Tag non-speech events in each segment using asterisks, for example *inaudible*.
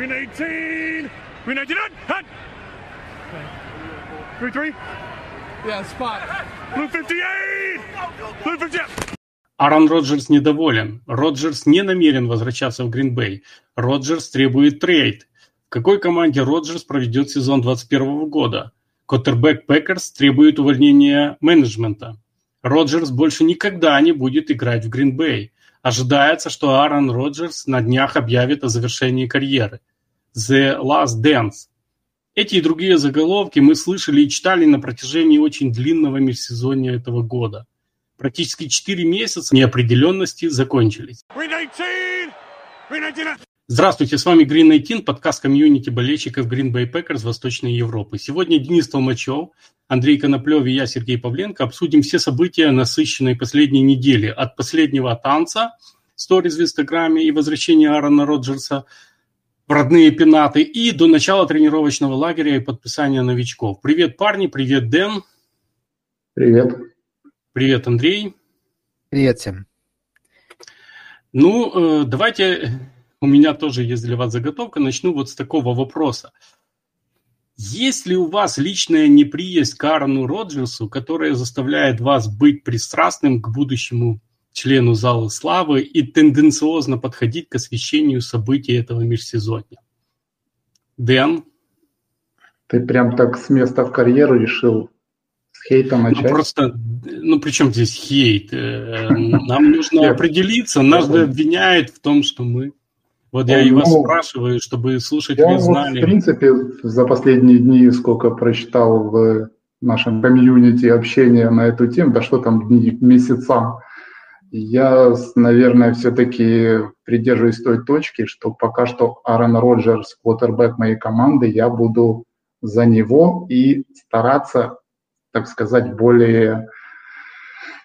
Green 18. Green 19. Hut. Green 3. Yeah, spot. Blue 58. Blue 58. Аарон Роджерс недоволен. Роджерс не намерен возвращаться в Грин-Бей. Роджерс требует трейд. В какой команде Роджерс проведет сезон 2021 года? Квотербек Пэкерс требует увольнения менеджмента. Роджерс больше никогда не будет играть в Грин-Бей. Ожидается, что Аарон Роджерс на днях объявит о завершении карьеры. The Last Dance. Эти и другие заголовки мы слышали и читали на протяжении очень длинного межсезонья этого года. Практически 4 месяца неопределенности закончились. Green 19. Green 19. Здравствуйте, с вами Green 19, подкаст комьюнити болельщиков Green Bay Packers Восточной Европы. Сегодня Денис Толмачев, Андрей Коноплев и я, Сергей Павленко, обсудим все события насыщенной последней недели. От последнего танца, сториз в Инстаграме и возвращения Аарона Роджерса родные пенаты и до начала тренировочного лагеря и подписания новичков. Привет, парни, привет, Дэн. Привет. Привет, Андрей. Привет всем. Ну, э, давайте у меня тоже есть для вас заготовка. Начну вот с такого вопроса. Есть ли у вас личная неприязнь к Аарону Роджерсу, которая заставляет вас быть пристрастным к будущему члену Зала Славы и тенденциозно подходить к освещению событий этого межсезонья? Дэн? Ты прям так с места в карьеру решил с хейта Ну, начать? просто, ну, при чем здесь хейт? Э, Нам нужно определиться. Нас обвиняют в том, что мы... Вот я и вас Ну, спрашиваю, чтобы слушатели вот, в знали. принципе, за последние дни сколько прочитал в нашем комьюнити общения на эту тему, да что там дни, месяца, я, наверное, все-таки придерживаюсь той точки, что пока что Аарон Роджерс, квотербек моей команды, я буду за него и стараться, так сказать, более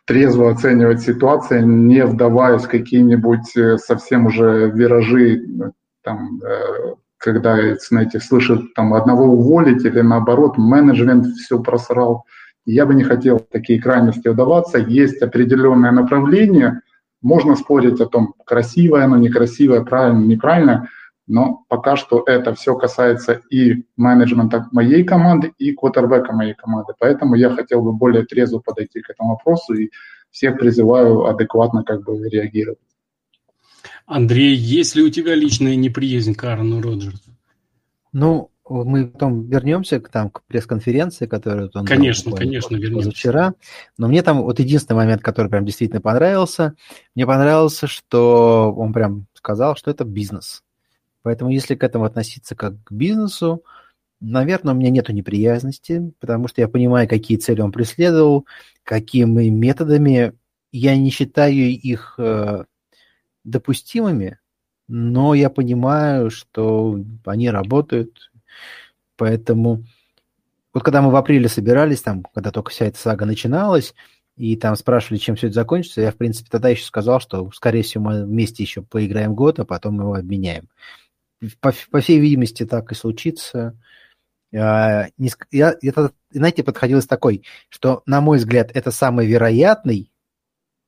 трезво оценивать ситуацию, не вдаваясь в какие-нибудь э, совсем уже виражи, там, э, когда, знаете, слышат там одного уволить или наоборот, менеджмент все просрал. Я бы не хотел в такие крайности удаваться. Есть определенное направление. Можно спорить о том, красивое оно, некрасивое, правильно, неправильно. Но пока что это все касается и менеджмента моей команды, и квотербека моей команды. Поэтому я хотел бы более трезво подойти к этому вопросу и всех призываю адекватно как бы реагировать. Андрей, есть ли у тебя личная неприязнь к Аарону Роджерсу? Ну, мы потом вернемся к, там, к пресс-конференции, которую он Конечно, буквально конечно, вернемся. позавчера. Но мне там вот единственный момент, который прям действительно понравился, мне понравился, что он прям сказал, что это бизнес. Поэтому если к этому относиться как к бизнесу, наверное, у меня нету неприязности, потому что я понимаю, какие цели он преследовал, какими методами. Я не считаю их э, допустимыми, но я понимаю, что они работают, поэтому вот когда мы в апреле собирались, там, когда только вся эта сага начиналась, и там спрашивали, чем все это закончится, я, в принципе, тогда еще сказал, что, скорее всего, мы вместе еще поиграем год, а потом его обменяем. По, по всей видимости, так и случится. А, Я, я знаете, подходил с такой, что, на мой взгляд, это самый вероятный,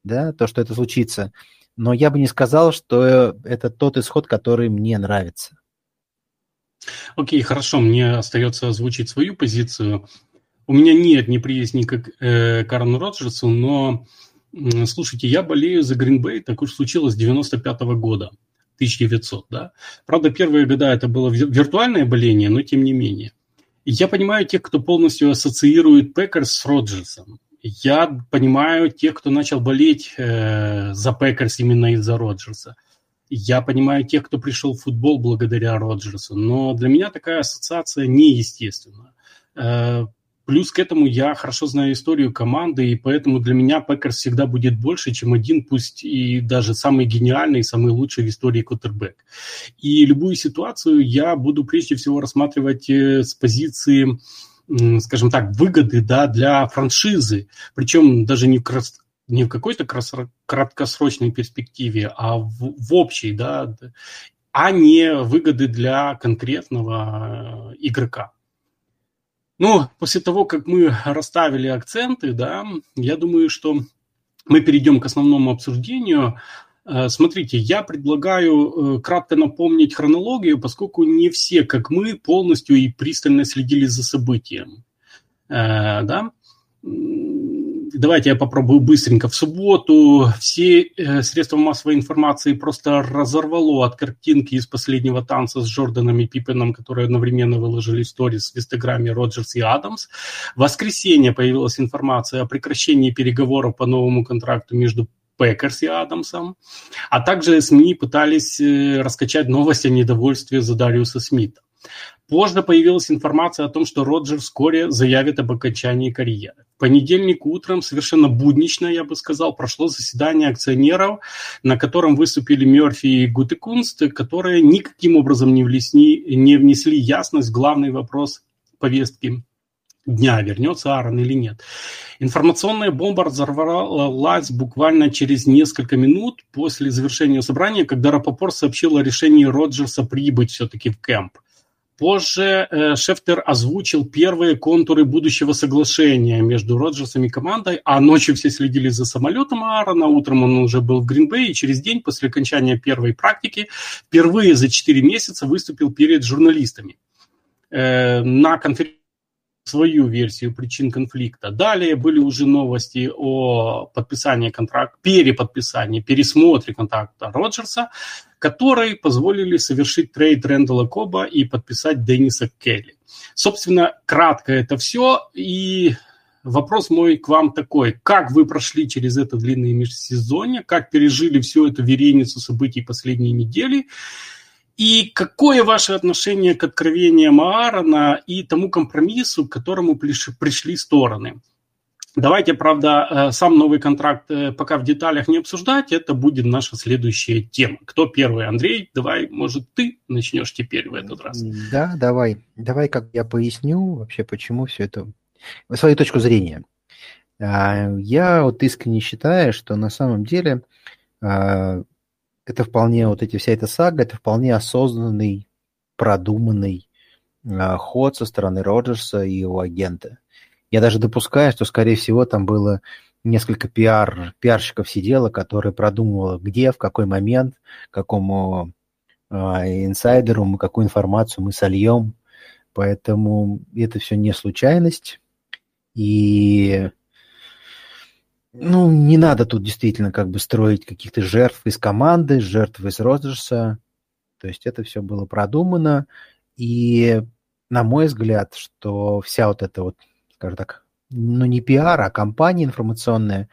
да, то, что это случится, но я бы не сказал, что это тот исход, который мне нравится. Окей, хорошо, мне остается озвучить свою позицию. У меня нет неприязни к, э, к Аарону Роджерсу, но, слушайте, я болею за Гринбей, так уж случилось с 95 года, 1900, да. Правда, первые года это было вир- виртуальное боление, но тем не менее. Я понимаю тех, кто полностью ассоциирует Пекерс с Роджерсом. Я понимаю тех, кто начал болеть э, за Пекерс именно из-за Роджерса. Я понимаю тех, кто пришел в футбол благодаря Роджерсу, но для меня такая ассоциация неестественна. Э, Плюс к этому я хорошо знаю историю команды, и поэтому для меня Пекерс всегда будет больше, чем один, пусть и даже самый гениальный, самый лучший в истории квотербэк. И любую ситуацию я буду прежде всего рассматривать э, с позиции, скажем так, выгоды да, для франшизы, причем даже не не в какой-то краткосрочной перспективе, а в, в общей, да, а не выгоды для конкретного э, игрока. Ну, после того, как мы расставили акценты, да, я думаю, что мы перейдем к основному обсуждению. Э, смотрите, я предлагаю кратко напомнить хронологию, поскольку не все, как мы, полностью и пристально следили за событием. Да? Давайте я попробую быстренько. В субботу все э, средства массовой информации просто разорвало от картинки из последнего танца с Джорданом и Пиппеном, которые одновременно выложили сторис в Инстаграме Роджерс и Адамс. В воскресенье появилась информация о прекращении переговоров по новому контракту между Пекерс и Адамсом, а также СМИ пытались э, раскачать новость о недовольстве Задариуса Смита. Позже появилась информация о том, что Роджер вскоре заявит об окончании карьеры. В понедельник утром, совершенно буднично, я бы сказал, прошло заседание акционеров, на котором выступили Мерфи и Гутекунст, которые никаким образом не внесли, не внесли ясность в главный вопрос повестки дня, вернется Аарон или нет. Информационная бомба разорвалась буквально через несколько минут после завершения собрания, когда Рапопор сообщил о решении Роджерса прибыть все-таки в кемп. Позже э, Шефтер озвучил первые контуры будущего соглашения между Роджерсом и командой, а ночью все следили за самолетом Аарона, утром он уже был в Гринбей, и через день после окончания первой практики впервые за 4 месяца выступил перед журналистами. Э, на конференции свою версию причин конфликта. Далее были уже новости о подписании контракта, переподписании, пересмотре контракта Роджерса, которые позволили совершить трейд Рэндала Коба и подписать Денниса Келли. Собственно, кратко это все. И вопрос мой к вам такой. Как вы прошли через это длинное межсезонье? Как пережили всю эту вереницу событий последней недели? И какое ваше отношение к откровениям Аарона и тому компромиссу, к которому пришли стороны? Давайте, правда, э, сам новый контракт э, пока в деталях не обсуждать, это будет наша следующая тема. Кто первый? Андрей, давай, может, ты начнешь теперь в этот раз? Да, давай. Давай как я поясню вообще, почему все это... Свою точку зрения. А, я вот искренне считаю, что на самом деле а, это вполне, вот эти, вся эта сага, это вполне осознанный, продуманный а, ход со стороны Роджерса и его агента. Я даже допускаю, что, скорее всего, там было несколько пиар, пиарщиков сидело, которые продумывали, где, в какой момент, какому э, инсайдеру мы какую информацию мы сольем. Поэтому это все не случайность. И ну, не надо тут действительно как бы строить каких-то жертв из команды, жертв из Роджерса. То есть это все было продумано. И на мой взгляд, что вся вот эта вот скажем так, ну не пиар, а компания информационная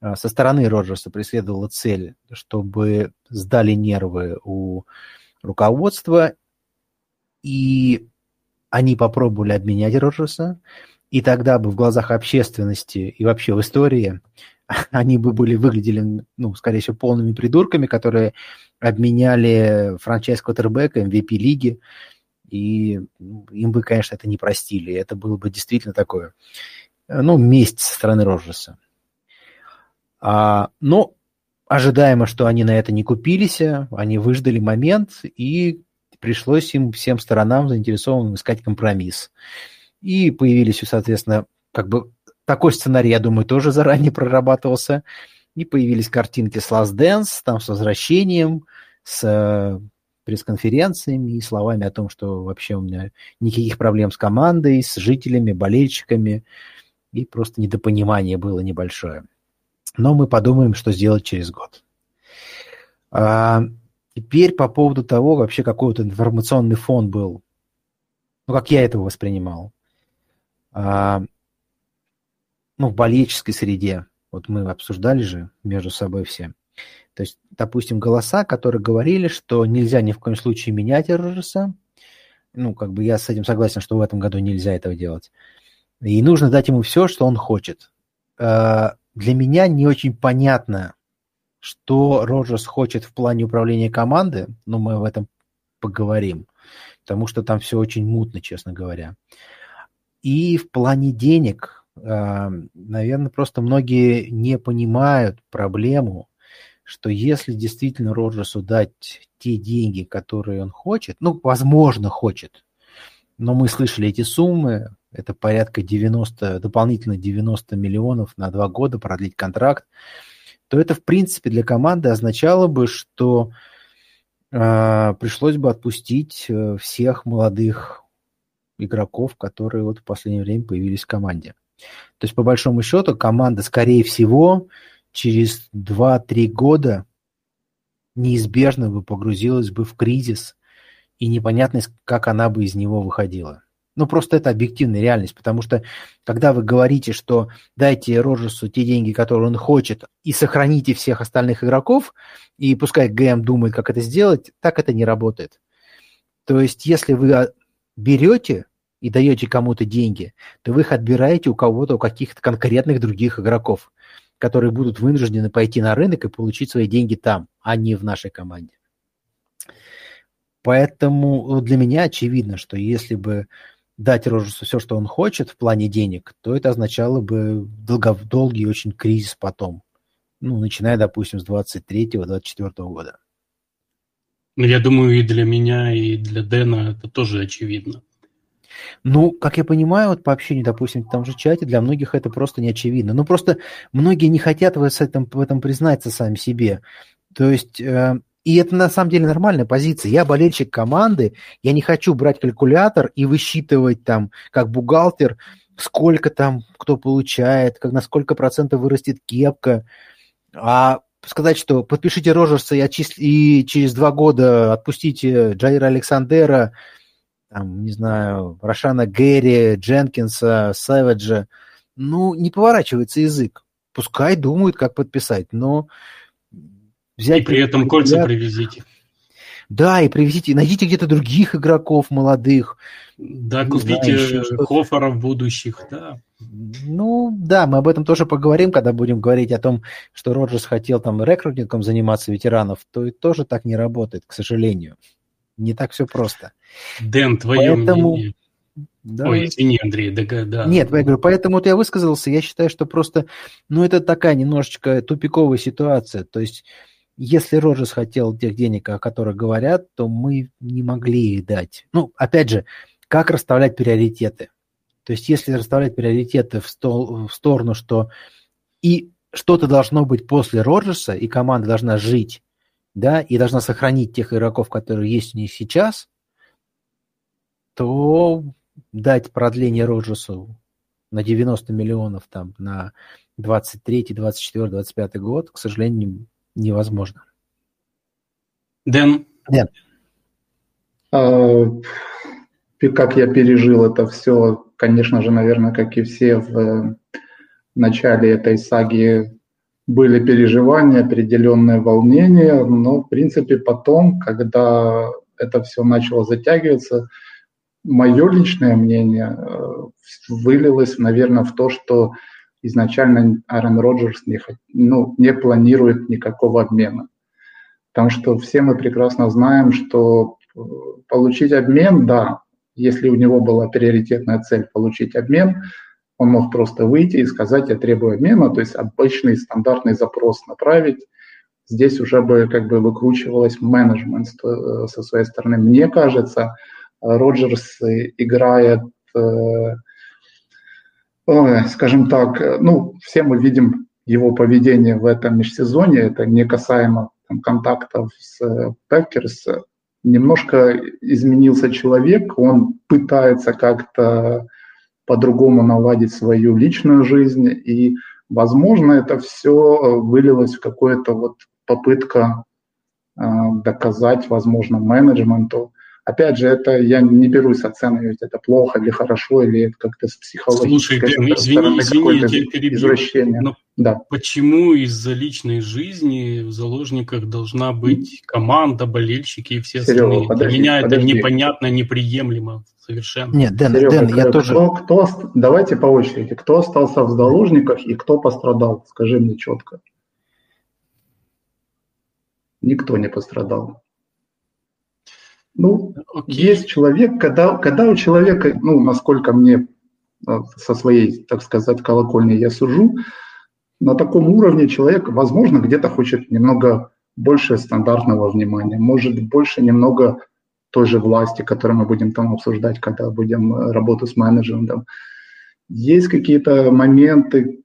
а, со стороны Роджерса преследовала цель, чтобы сдали нервы у руководства, и они попробовали обменять Роджерса, и тогда бы в глазах общественности и вообще в истории *laughs* они бы были выглядели, ну, скорее всего, полными придурками, которые обменяли франчайз квотербека, MVP лиги, и ну, им бы, конечно, это не простили. Это было бы действительно такое, э, ну, месть со стороны Роджерса. А, но ожидаемо, что они на это не купились, они выждали момент, и пришлось им всем сторонам заинтересованным искать компромисс. И появились, соответственно, как бы такой сценарий, я думаю, тоже заранее *laughs* прорабатывался. И появились картинки с Last Dance, там с возвращением, с э, пресс-конференциями и словами о том, что вообще у меня никаких проблем с командой, с жителями, болельщиками, и просто недопонимание было небольшое. Но мы подумаем, что сделать через год. А, теперь по поводу того, вообще какой вот информационный фон был, ну, как я этого воспринимал. А, ну, в болельческой среде, вот мы обсуждали же между собой все. То есть, допустим, голоса, которые говорили, что нельзя ни в коем случае менять РРСа, ну, как бы я с этим согласен, что в этом году нельзя этого делать. И нужно дать ему все, что он хочет. Э, для меня не очень понятно, что Роджерс хочет в плане управления команды, но мы об этом поговорим, потому что там все очень мутно, честно говоря. И в плане денег, э, наверное, просто многие не понимают проблему, что если действительно Роджерсу дать те деньги, которые он хочет, ну, возможно, хочет, но мы слышали эти суммы, это порядка 90, дополнительно 90 миллионов на два года продлить контракт, то это, в принципе, для команды означало бы, что э, пришлось бы отпустить э, всех молодых игроков, которые вот в последнее время появились в команде. То есть, по большому счету, команда, скорее всего, через 2-3 года неизбежно бы погрузилась бы в кризис, и непонятно, как она бы из него выходила. Ну, просто это объективная реальность, потому что когда вы говорите, что дайте Роджерсу те деньги, которые он хочет, и сохраните всех остальных игроков, и пускай ГМ думает, как это сделать, так это не работает. То есть, если вы а, берете и даете кому-то деньги, то вы их отбираете у кого-то, у каких-то конкретных других игроков, которые будут вынуждены пойти на рынок и получить свои деньги там, а не в нашей команде. Поэтому для меня очевидно, что если бы дать Роджерсу все, что он хочет в плане денег, то это означало бы долго, долгий очень кризис потом. Ну, начиная, допустим, с 23-24 года. Ну, я думаю, и для меня, и для Дэна это тоже очевидно. Ну, как я понимаю, вот по общению, допустим, в том же чате, для многих это просто не очевидно. Ну, просто многие не хотят в этом, в этом признаться сами себе. То есть, э, и это на самом деле нормальная позиция. Я болельщик команды, я не хочу брать калькулятор и высчитывать там, как бухгалтер, сколько там кто получает, как, на сколько процентов вырастет кепка. А сказать, что подпишите Рожерса и, отчисли, и через два года отпустите Джаира Александера, там, не знаю, Рошана Гэри, Дженкинса, Сэвиджа, ну, не поворачивается язык. Пускай думают, как подписать, но взять... И при этом кольца ребят, привезите. Да, и привезите, найдите где-то других игроков молодых. Да, купите знаю, хоферов будущих, да. Ну, да, мы об этом тоже поговорим, когда будем говорить о том, что Роджерс хотел там рекрутингом заниматься ветеранов, то и тоже так не работает, к сожалению. Не так все просто. Дэн, твое Поэтому... мнение. Да. Ой, извини, Андрей, да, да. Нет, я говорю, поэтому вот я высказался, я считаю, что просто, ну, это такая немножечко тупиковая ситуация. То есть если Роджерс хотел тех денег, о которых говорят, то мы не могли их дать. Ну, опять же, как расставлять приоритеты? То есть, если расставлять приоритеты в, стол, в сторону, что и что-то должно быть после Роджерса, и команда должна жить, да, и должна сохранить тех игроков, которые есть у них сейчас, то дать продление Роджерсу на 90 миллионов там на 23, 24, 25 год, к сожалению, невозможно. Дэн? Дэн. А, как я пережил это все, конечно же, наверное, как и все в начале этой саги были переживания, определенные волнения, но, в принципе, потом, когда это все начало затягиваться, мое личное мнение э, вылилось, наверное, в то, что изначально Аарон Роджерс не, ну, не планирует никакого обмена. Потому что все мы прекрасно знаем, что э, получить обмен, да, если у него была приоритетная цель получить обмен, он мог просто выйти и сказать, я требую обмена, то есть обычный стандартный запрос направить. Здесь уже бы как бы выкручивалось менеджмент э, со своей стороны. Мне кажется, Роджерс играет э, скажем так, э, ну, все мы видим его поведение в этом межсезонье, это не касаемо там, контактов с Пекерс. Немножко изменился человек, он пытается как-то по-другому наладить свою личную жизнь, и, возможно, это все вылилось в какую-то вот попытка э, доказать, возможно, менеджменту, Опять же, это я не берусь оценивать, это плохо или хорошо, или это как-то с психологической Слушай, Дэн, извини, извини, я тебя перебью. Но да. почему из-за личной жизни в заложниках должна быть команда, болельщики и все Серега, остальные? Подожди, Для меня подожди. это непонятно, неприемлемо совершенно. Нет, Дэн, Серега, Дэн я кто, тоже... Кто, давайте по очереди. Кто остался в заложниках и кто пострадал? Скажи мне четко. Никто не пострадал. Ну, okay. есть человек, когда, когда у человека, ну, насколько мне э, со своей, так сказать, колокольни я сужу, на таком уровне человек, возможно, где-то хочет немного больше стандартного внимания, может больше немного той же власти, которую мы будем там обсуждать, когда будем э, работу с менеджером. Есть какие-то моменты,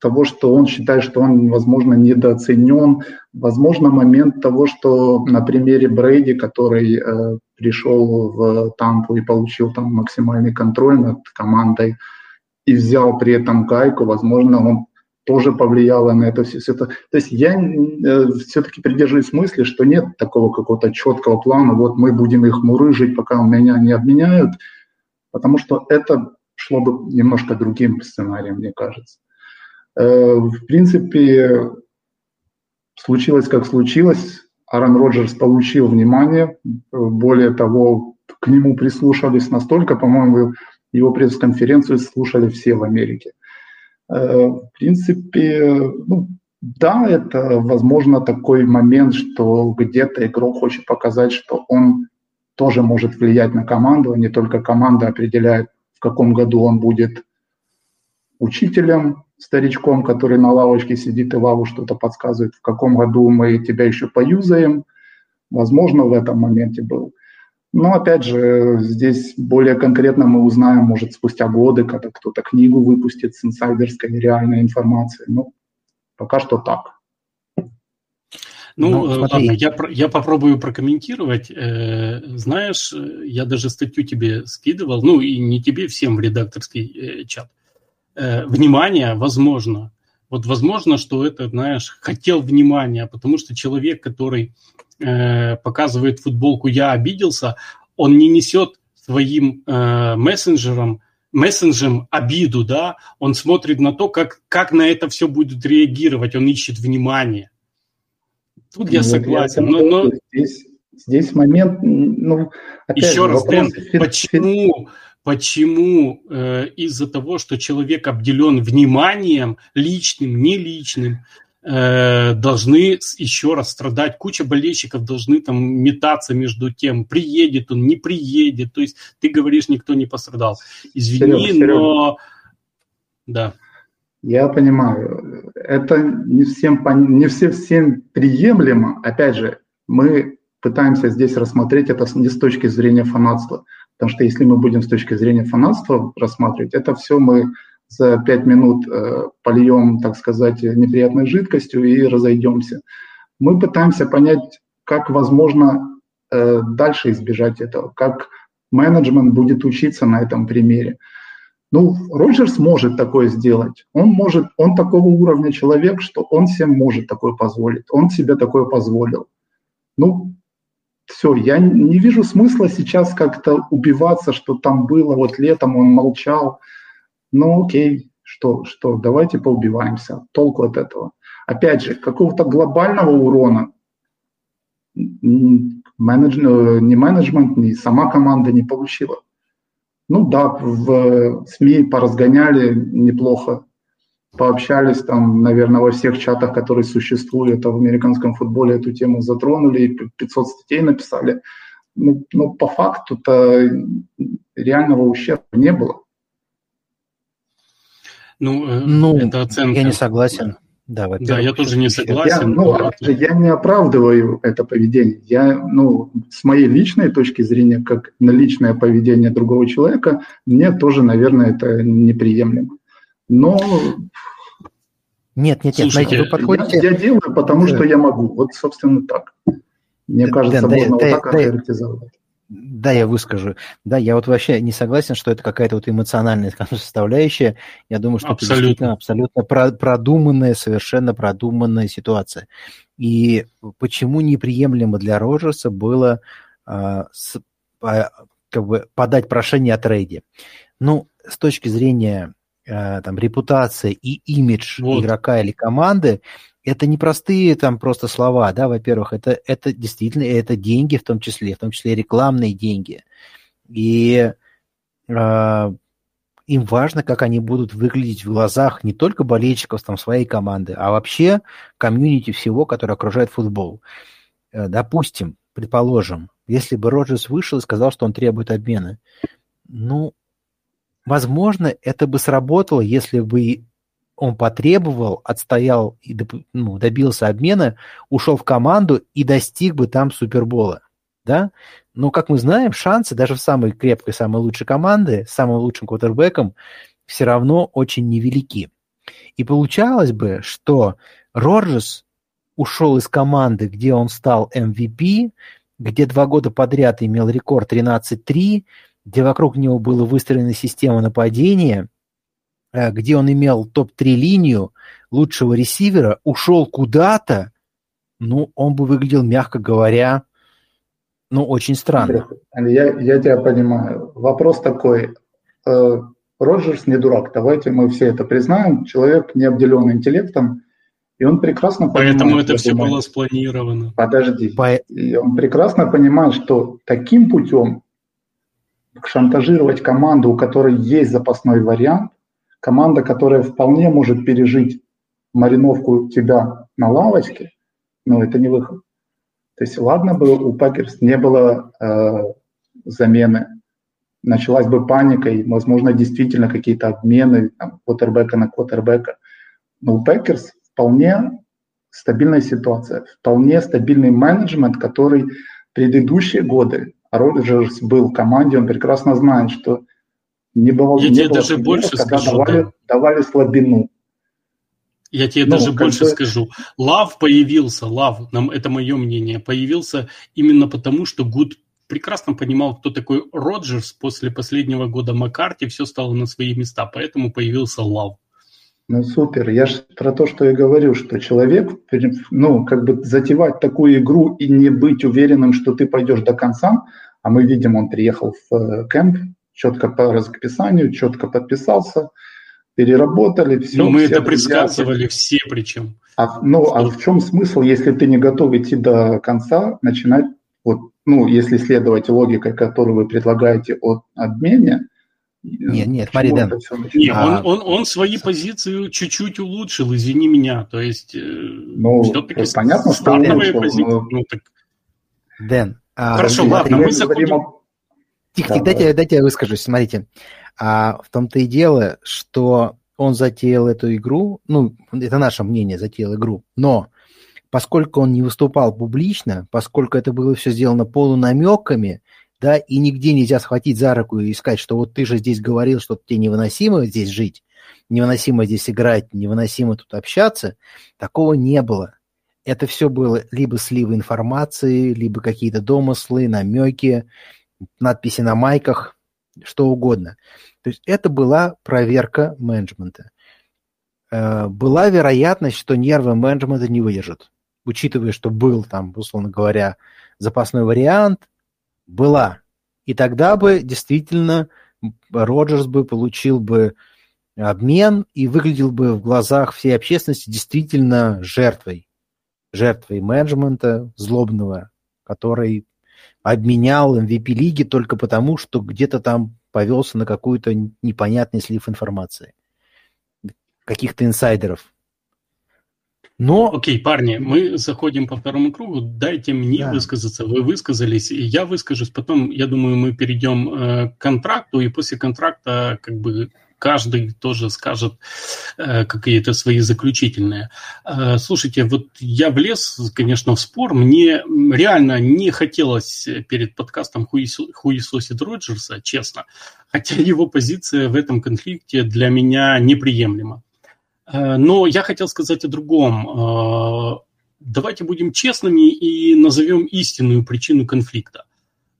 того, что он считает, что он, возможно, недооценен, возможно, момент того, что на примере Брейди, который э, пришел в Тампу и получил там максимальный контроль над командой и взял при этом гайку, возможно, он тоже повлияло на это все. То есть я э, все-таки придерживаюсь мысли, что нет такого какого-то четкого плана, вот мы будем их мурыжить, пока меня не обменяют, потому что это шло бы немножко другим сценарием, мне кажется. Э, в принципе, случилось как случилось. Аарон Роджерс получил внимание. Более того, к нему прислушались настолько, по-моему, его пресс-конференцию слушали все в Америке. Э, в принципе, ну, да, это, возможно, такой момент, что где-то игрок хочет показать, что он тоже может влиять на команду, а не только команда определяет, в каком году он будет учителем, старичком, который на лавочке сидит и Ваву что-то подсказывает, в каком году мы тебя еще поюзаем. Возможно, в этом моменте был. Но, опять же, здесь более конкретно мы узнаем, может, спустя годы, когда кто-то книгу выпустит с инсайдерской реальной информацией. Ну, пока что так. Ну, ну э, ладно, я, я попробую прокомментировать. Э, знаешь, я даже статью тебе скидывал, ну и не тебе, всем в редакторский э, чат. Э, внимание, возможно. Вот возможно, что это, знаешь, хотел внимания, потому что человек, который э, показывает футболку «я обиделся», он не несет своим э, мессенджерам, мессенджерам обиду, да, он смотрит на то, как, как на это все будет реагировать, он ищет внимание. Тут я ну, согласен. Я но, но... Здесь, здесь момент, ну, опять Еще же, раз, Дэн, почему почему э, из-за того, что человек обделен вниманием, личным, не личным, э, должны еще раз страдать. Куча болельщиков должны там метаться между тем, приедет он, не приедет. То есть ты говоришь, никто не пострадал. Извини, Серега, но... Да. Я понимаю. Это не всем, не все, всем приемлемо. Опять же, мы пытаемся здесь рассмотреть это не с точки зрения фанатства. Потому что если мы будем с точки зрения фанатства рассматривать, это все мы за пять минут э, польем, так сказать, неприятной жидкостью и разойдемся. Мы пытаемся понять, как возможно э, дальше избежать этого, как менеджмент будет учиться на этом примере. Ну, Роджерс может такое сделать. Он может, он такого уровня человек, что он себе может такое позволить. Он себе такое позволил. Ну, все, я не вижу смысла сейчас как-то убиваться, что там было, вот летом он молчал. Ну окей, что, что, давайте поубиваемся. Толку от этого. Опять же, какого-то глобального урона менедж... ни менеджмент, ни сама команда не получила. Ну да, в СМИ поразгоняли неплохо пообщались там, наверное, во всех чатах, которые существуют в американском футболе, эту тему затронули, и 500 статей написали. Ну, ну по факту-то реального ущерба не было. Ну, э, ну это оценка. Я не согласен. Да, да, я тоже не согласен. Я, ну, но... я не оправдываю это поведение. Я, ну, с моей личной точки зрения, как на личное поведение другого человека, мне тоже, наверное, это неприемлемо. Но нет, нет, нет, Слушайте, вы подходите... Я, я делаю, потому что я могу. Вот, собственно, так. Мне кажется, да, можно да, вот да, так охарактеризовать. Да, я выскажу. Да, я вот вообще не согласен, что это какая-то вот эмоциональная *laughs* составляющая. Я думаю, что абсолютно. это действительно абсолютно продуманная, совершенно продуманная ситуация. И почему неприемлемо для Роджерса было а, с, а, как бы подать прошение о трейде? Ну, с точки зрения Э, там, репутация и имидж вот. игрока или команды, это не простые там просто слова, да, во-первых, это, это действительно, это деньги в том числе, в том числе рекламные деньги. И э, им важно, как они будут выглядеть в глазах не только болельщиков там, своей команды, а вообще комьюнити всего, которое окружает футбол. Э, допустим, предположим, если бы Роджерс вышел и сказал, что он требует обмена, ну, Возможно, это бы сработало, если бы он потребовал, отстоял и ну, добился обмена, ушел в команду и достиг бы там Супербола. Да? Но, как мы знаем, шансы даже в самой крепкой, самой лучшей команды, с самым лучшим квотербеком все равно очень невелики. И получалось бы, что Роджерс ушел из команды, где он стал MVP, где два года подряд имел рекорд 13-3, где вокруг него была выстроена система нападения, э, где он имел топ-3 линию лучшего ресивера, ушел куда-то, ну, он бы выглядел, мягко говоря, ну, очень странно. Я, я тебя понимаю. Вопрос такой. Э, Роджерс не дурак, давайте мы все это признаем. Человек не обделен интеллектом, и он прекрасно понимает... Поэтому это все думаю, было спланировано. Подожди. По... И он прекрасно понимает, что таким путем шантажировать команду, у которой есть запасной вариант, команда, которая вполне может пережить мариновку тебя на лавочке, но это не выход. То есть ладно бы у Пакерс не было э, замены, началась бы паника, и, возможно, действительно какие-то обмены там, квотербека на квотербека. Но у Пакерс вполне стабильная ситуация, вполне стабильный менеджмент, который предыдущие годы, Роджерс был в команде, он прекрасно знает, что не было, Я не тебе было даже больше когда скажу, давали, да. давали слабину. Я тебе ну, даже больше бы... скажу. Лав появился, Лав, нам это мое мнение, появился именно потому, что Гут прекрасно понимал, кто такой Роджерс после последнего года Маккарти, все стало на свои места, поэтому появился Лав. Ну супер, я же про то, что я говорю, что человек, ну как бы затевать такую игру и не быть уверенным, что ты пойдешь до конца, а мы видим, он приехал в э, кемп, четко по расписанию, четко подписался, переработали, все. Ну, мы все это предсказывали все причем. А, ну, а в чем смысл, если ты не готов идти до конца, начинать, вот, ну, если следовать логике, которую вы предлагаете о обмене, нет, нет, смотри, Дэн. Нет, а... он, он, он свои позиции чуть-чуть улучшил, извини меня. То есть, э, ну, все-таки понятно, что улучшил, позиции. Но... Ну, так... Дэн. А, Хорошо, а, ладно, мы заходим... Тихо, тихо, дайте, дайте я выскажусь. Смотрите, а в том-то и дело, что он затеял эту игру, ну, это наше мнение, затеял игру, но поскольку он не выступал публично, поскольку это было все сделано полунамеками, да, и нигде нельзя схватить за руку и сказать, что вот ты же здесь говорил, что тебе невыносимо здесь жить, невыносимо здесь играть, невыносимо тут общаться, такого не было. Это все было либо сливы информации, либо какие-то домыслы, намеки, надписи на майках, что угодно. То есть это была проверка менеджмента. Э, была вероятность, что нервы менеджмента не выдержат, учитывая, что был там, условно говоря, запасной вариант, была. И тогда бы действительно Роджерс бы получил бы обмен и выглядел бы в глазах всей общественности действительно жертвой. Жертвой менеджмента злобного, который обменял MVP лиги только потому, что где-то там повелся на какую-то непонятный слив информации. Каких-то инсайдеров. Но... Окей, парни, мы заходим по второму кругу. Дайте мне да. высказаться. Вы высказались, и я выскажусь. Потом, я думаю, мы перейдем э, к контракту, и после контракта как бы каждый тоже скажет э, какие-то свои заключительные. Э, слушайте, вот я влез, конечно, в спор. Мне реально не хотелось перед подкастом хуесосить Роджерса, честно. Хотя его позиция в этом конфликте для меня неприемлема. Э, но я хотел сказать о другом. Э, давайте будем честными и назовем истинную причину конфликта.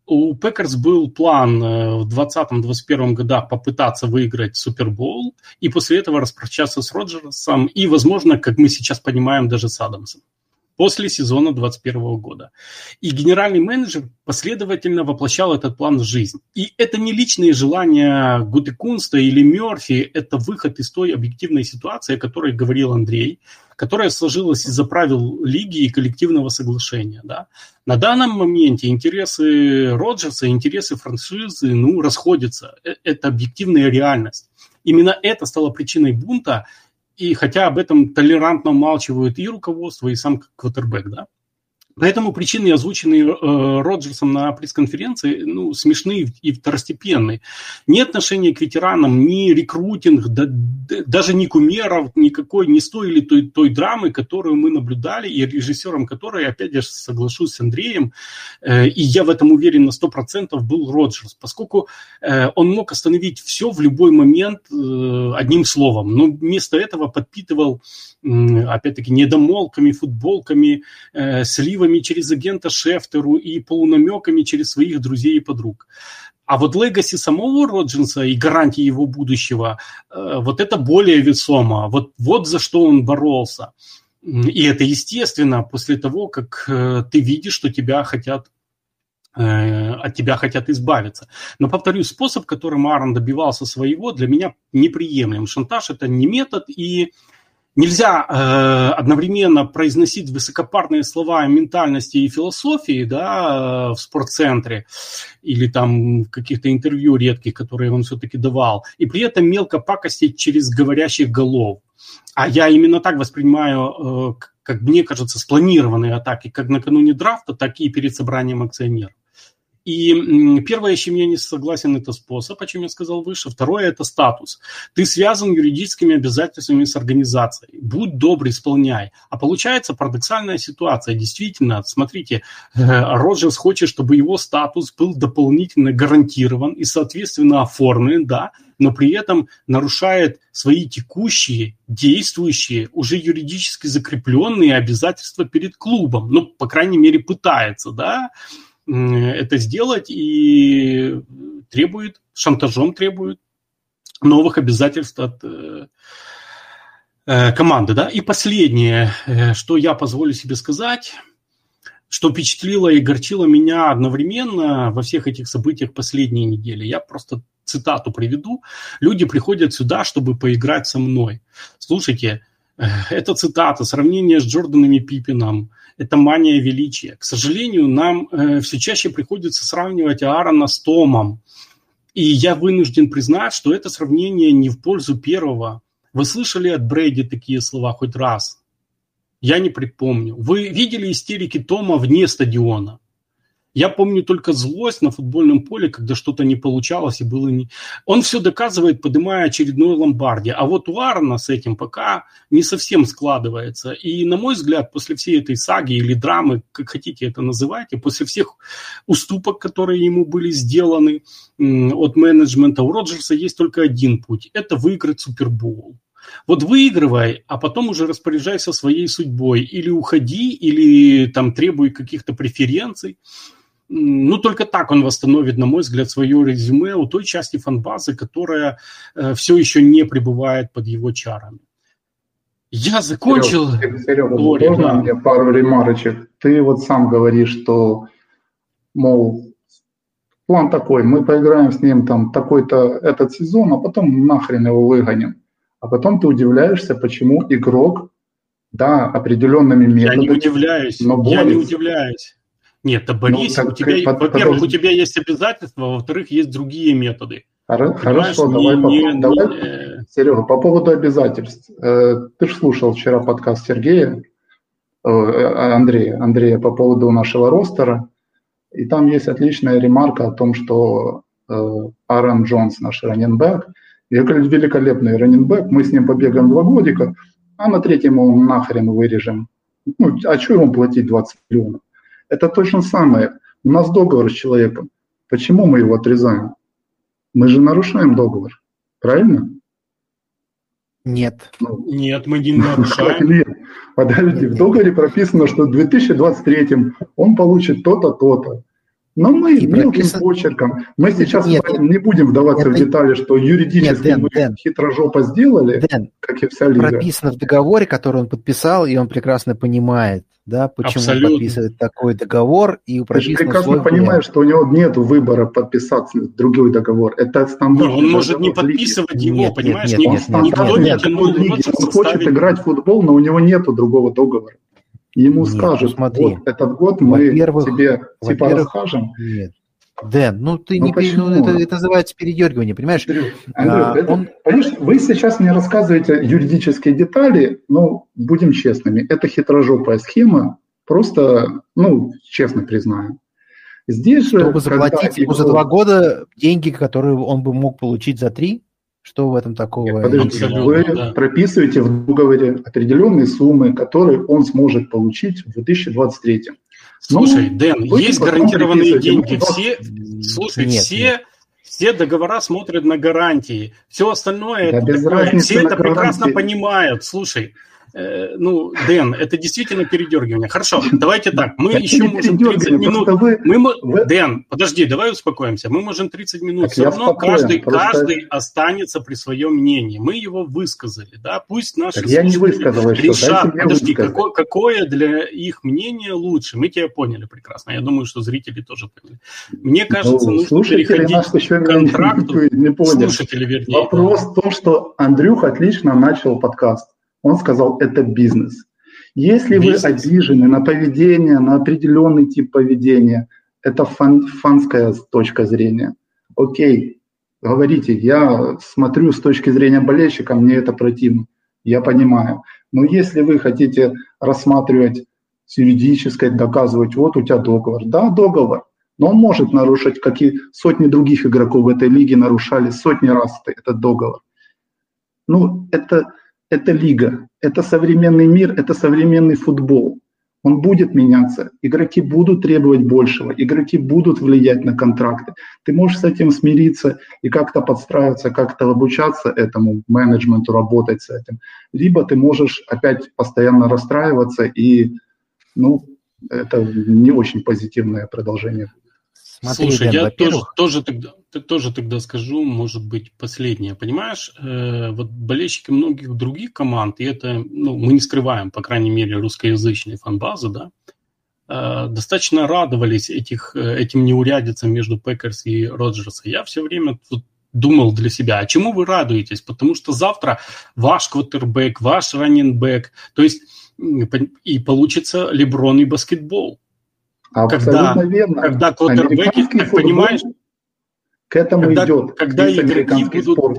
У Пекерс был план э, в 2020-2021 годах попытаться выиграть Супербол и после этого распрощаться с Роджерсом и, возможно, как мы сейчас понимаем, даже с Адамсом после сезона 2021 года. И генеральный менеджер последовательно воплощал этот план в жизнь. И это не личные желания Гутекунста или Мерфи, это выход из той объективной ситуации, о которой говорил Андрей, которая сложилась из-за правил лиги и коллективного соглашения. Да? На данном моменте интересы Роджерса, интересы франшизы ну, расходятся. Э, это объективная реальность. Именно это стало причиной бунта, и хотя об этом толерантно умалчивают и руководство, и сам квотербек, да. Поэтому причины, озвученные э, Роджерсом на пресс-конференции, ну, смешные и второстепенные. Ни отношения к ветеранам, ни рекрутинг, да, даже ни кумеров, никакой не стоили той, той драмы, которую мы наблюдали, и режиссером которой, опять же, соглашусь с Андреем, э, и я в этом уверен на 100%, был Роджерс, поскольку э, он мог остановить все в любой момент э, одним словом, но вместо этого подпитывал, опять-таки, недомолками, футболками, э, сливами, через агента Шефтеру и полунамеками через своих друзей и подруг. А вот легаси самого Роджинса и гарантии его будущего, э, вот это более весомо. Вот, вот за что он боролся. И это естественно после того, как э, ты видишь, что тебя хотят э, от тебя хотят избавиться. Но, повторюсь, способ, которым Аарон добивался своего, для меня неприемлем. Шантаж – это не метод, и нельзя э, одновременно произносить высокопарные слова о ментальности и философии да, в спортцентре или там каких-то интервью редких, которые он все-таки давал, и при этом мелко пакостить через говорящих голов. А я именно так воспринимаю, э, как мне кажется, спланированные атаки как накануне драфта, так и перед собранием акционеров. И первое, с чем я не согласен, это способ, о чем я сказал выше. Второе – это статус. Ты связан юридическими обязательствами с организацией. Будь добр, исполняй. А получается парадоксальная ситуация. Действительно, смотрите, э, Роджерс хочет, чтобы его статус был дополнительно гарантирован и, соответственно, оформлен, да, но при этом нарушает свои текущие, действующие, уже юридически закрепленные обязательства перед клубом. Ну, по крайней мере, пытается, да, это сделать и требует, шантажом требует новых обязательств от э, э, команды. Да? И последнее, э, что я позволю себе сказать, что впечатлило и горчило меня одновременно во всех этих событиях последней недели. Я просто цитату приведу. Люди приходят сюда, чтобы поиграть со мной. Слушайте, *laughs* это цитата, сравнение с Джорданом и Пипином – это мания величия. К сожалению, нам э, все чаще приходится сравнивать Аарона с Томом. И я вынужден признать, что это сравнение не в пользу первого. Вы слышали от Брэди такие слова хоть раз? Я не припомню. Вы видели истерики Тома вне стадиона? Я помню только злость на футбольном поле, когда что-то не получалось и было не... Он все доказывает, поднимая очередной ломбарди. А вот у Аарона с этим пока не совсем складывается. И, на мой взгляд, после всей этой саги или драмы, как хотите это называйте, после всех уступок, которые ему были сделаны от менеджмента, у Роджерса есть только один путь – это выиграть Супербоул. Вот выигрывай, а потом уже распоряжайся своей судьбой. Или уходи, или там требуй каких-то преференций. Ну, только так он восстановит, на мой взгляд, свое резюме у той части фанбазы, которая э, все еще не пребывает под его чарами. Я закончил. Серега, Серега Лори, можно да. мне пару ремарочек? Ты вот сам говоришь, что, мол, план такой, мы поиграем с ним там такой-то этот сезон, а потом нахрен его выгоним. А потом ты удивляешься, почему игрок, да, определенными методами... Я не удивляюсь, но я не удивляюсь. Нет, да Борис, ну, у тебя, под, во-первых, у тебя есть обязательства, во-вторых, есть другие методы. Хорошо, давай, не, по, давай не... Серега, по поводу обязательств. Э, ты же слушал вчера подкаст Сергея, э, Андрея, Андрея по поводу нашего ростера, и там есть отличная ремарка о том, что э, Аарон Джонс, наш раненбэк, великолепный раненбэк, мы с ним побегаем два годика, а на третьем мы нахрен вырежем. Ну, а что ему платить 20 миллионов? Это точно самое. У нас договор с человеком. Почему мы его отрезаем? Мы же нарушаем договор. Правильно? Нет. Ну, Нет, мы не нарушаем. Нет. Подожди, в договоре прописано, что в 2023 он получит то-то, то-то. Но мы и мелким прописан... почерком. Мы сейчас нет, не будем вдаваться нет, в детали, что юридически нет, Дэн, мы Дэн, хитрожопо сделали, Дэн, как и вся лига. Прописано в договоре, который он подписал, и он прекрасно понимает, да, почему Абсолютно. он подписывает такой договор. И Ты же прекрасно понимаешь, что у него нет выбора подписать другой договор. Это стандарт. он может не подписывать лиги. его, нет, понимаешь? Нет, нет, нет, никто нет, не тянул. Он хочет играть в футбол, но у него нет другого договора. Ему нет, скажут, смотри, вот этот год мы тебе типа расскажем. Нет. Дэн, ну ты ну, не почему? ну, это, это называется передергивание, понимаешь? Андрей, а, это, он... Понимаешь, вы сейчас мне рассказываете юридические детали, но будем честными, это хитрожопая схема, Просто, ну, честно признаю. Здесь же... Чтобы заплатить ему за два года деньги, которые он бы мог получить за три, что в этом такого? Нет, подождите, вы да. прописываете в договоре определенные суммы, которые он сможет получить в 2023. Слушай, ну, Дэн, есть гарантированные деньги. Все, слушай, нет, все нет все договора смотрят на гарантии. Все остальное, да это такое, все это прекрасно понимают. Слушай, ну, Дэн, это действительно передергивание. Хорошо, давайте так, мы это еще можем 30 минут. Вы, мы, вы... Дэн, подожди, давай успокоимся. Мы можем 30 минут. Так Все равно каждый, просто... каждый останется при своем мнении. Мы его высказали, да, пусть наши так я не высказал еще, решат, подожди, какое, какое для их мнение лучше. Мы тебя поняли прекрасно. Я думаю, что зрители тоже поняли. Мне ну, кажется, ну, нужно переходить к контракту. Не, не. Слушатели, вернее. Вопрос да. в том, что Андрюх отлично начал подкаст. Он сказал, это бизнес. Если бизнес. вы обижены на поведение, на определенный тип поведения, это фан, фанская точка зрения. Окей, говорите, я смотрю с точки зрения болельщика, мне это противно, я понимаю. Но если вы хотите рассматривать с юридической, доказывать, вот у тебя договор, да, договор, но он может нарушить, как и сотни других игроков в этой лиге нарушали сотни раз этот договор. Ну, это это лига, это современный мир, это современный футбол. Он будет меняться, игроки будут требовать большего, игроки будут влиять на контракты. Ты можешь с этим смириться и как-то подстраиваться, как-то обучаться этому менеджменту, работать с этим. Либо ты можешь опять постоянно расстраиваться и, ну, это не очень позитивное продолжение Смотри, Слушай, Дэн, я тоже, тоже, тогда, тоже тогда скажу, может быть, последнее. Понимаешь, э, вот болельщики многих других команд, и это, ну, мы не скрываем, по крайней мере, русскоязычной фанбазы, да, э, достаточно радовались этих, э, этим неурядицам между Пекерс и Роджерса. Я все время тут думал для себя, а чему вы радуетесь? Потому что завтра ваш квотербек, ваш раннинбэк, то есть и получится Леброн и баскетбол. Абсолютно когда, верно. Когда квотербеки, как понимаешь, к этому когда, идет. Когда игроки будут... Спорт.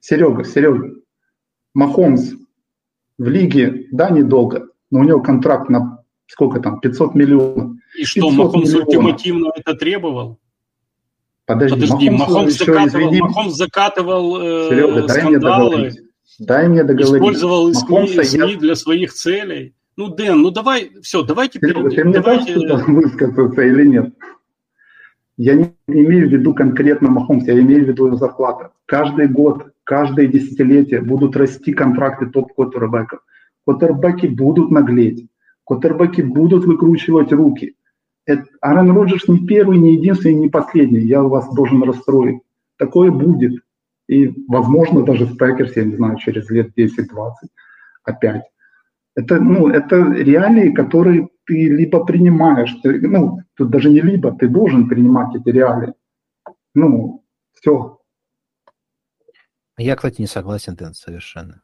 Серега, Серега, Махомс в лиге, да, недолго, но у него контракт на сколько там, 500 миллионов. И что, Махомс миллионов. ультимативно это требовал? Подожди, Подожди Махомс, закатывал, извини. Махомс закатывал э, Серега, дай скандалы, мне дай мне договорить. использовал СМИ, СМИ я... для своих целей. Ну, Дэн, ну давай, все, давайте... Серега, ты мне давайте... дашь высказаться или нет? Я не имею в виду конкретно Махомс, я имею в виду его зарплату. Каждый год, каждое десятилетие будут расти контракты топ-квотербеков. Квотербеки будут наглеть, квотербеки будут выкручивать руки. Это, Аарон Роджерс не первый, не единственный, не последний. Я вас должен расстроить. Такое будет. И, возможно, даже в Пекерс, я не знаю, через лет 10-20 опять. Это, ну, это реалии, которые ты либо принимаешь, ты, ну, тут даже не либо, ты должен принимать эти реалии. Ну, все. Я, кстати, не согласен, Дэн, совершенно.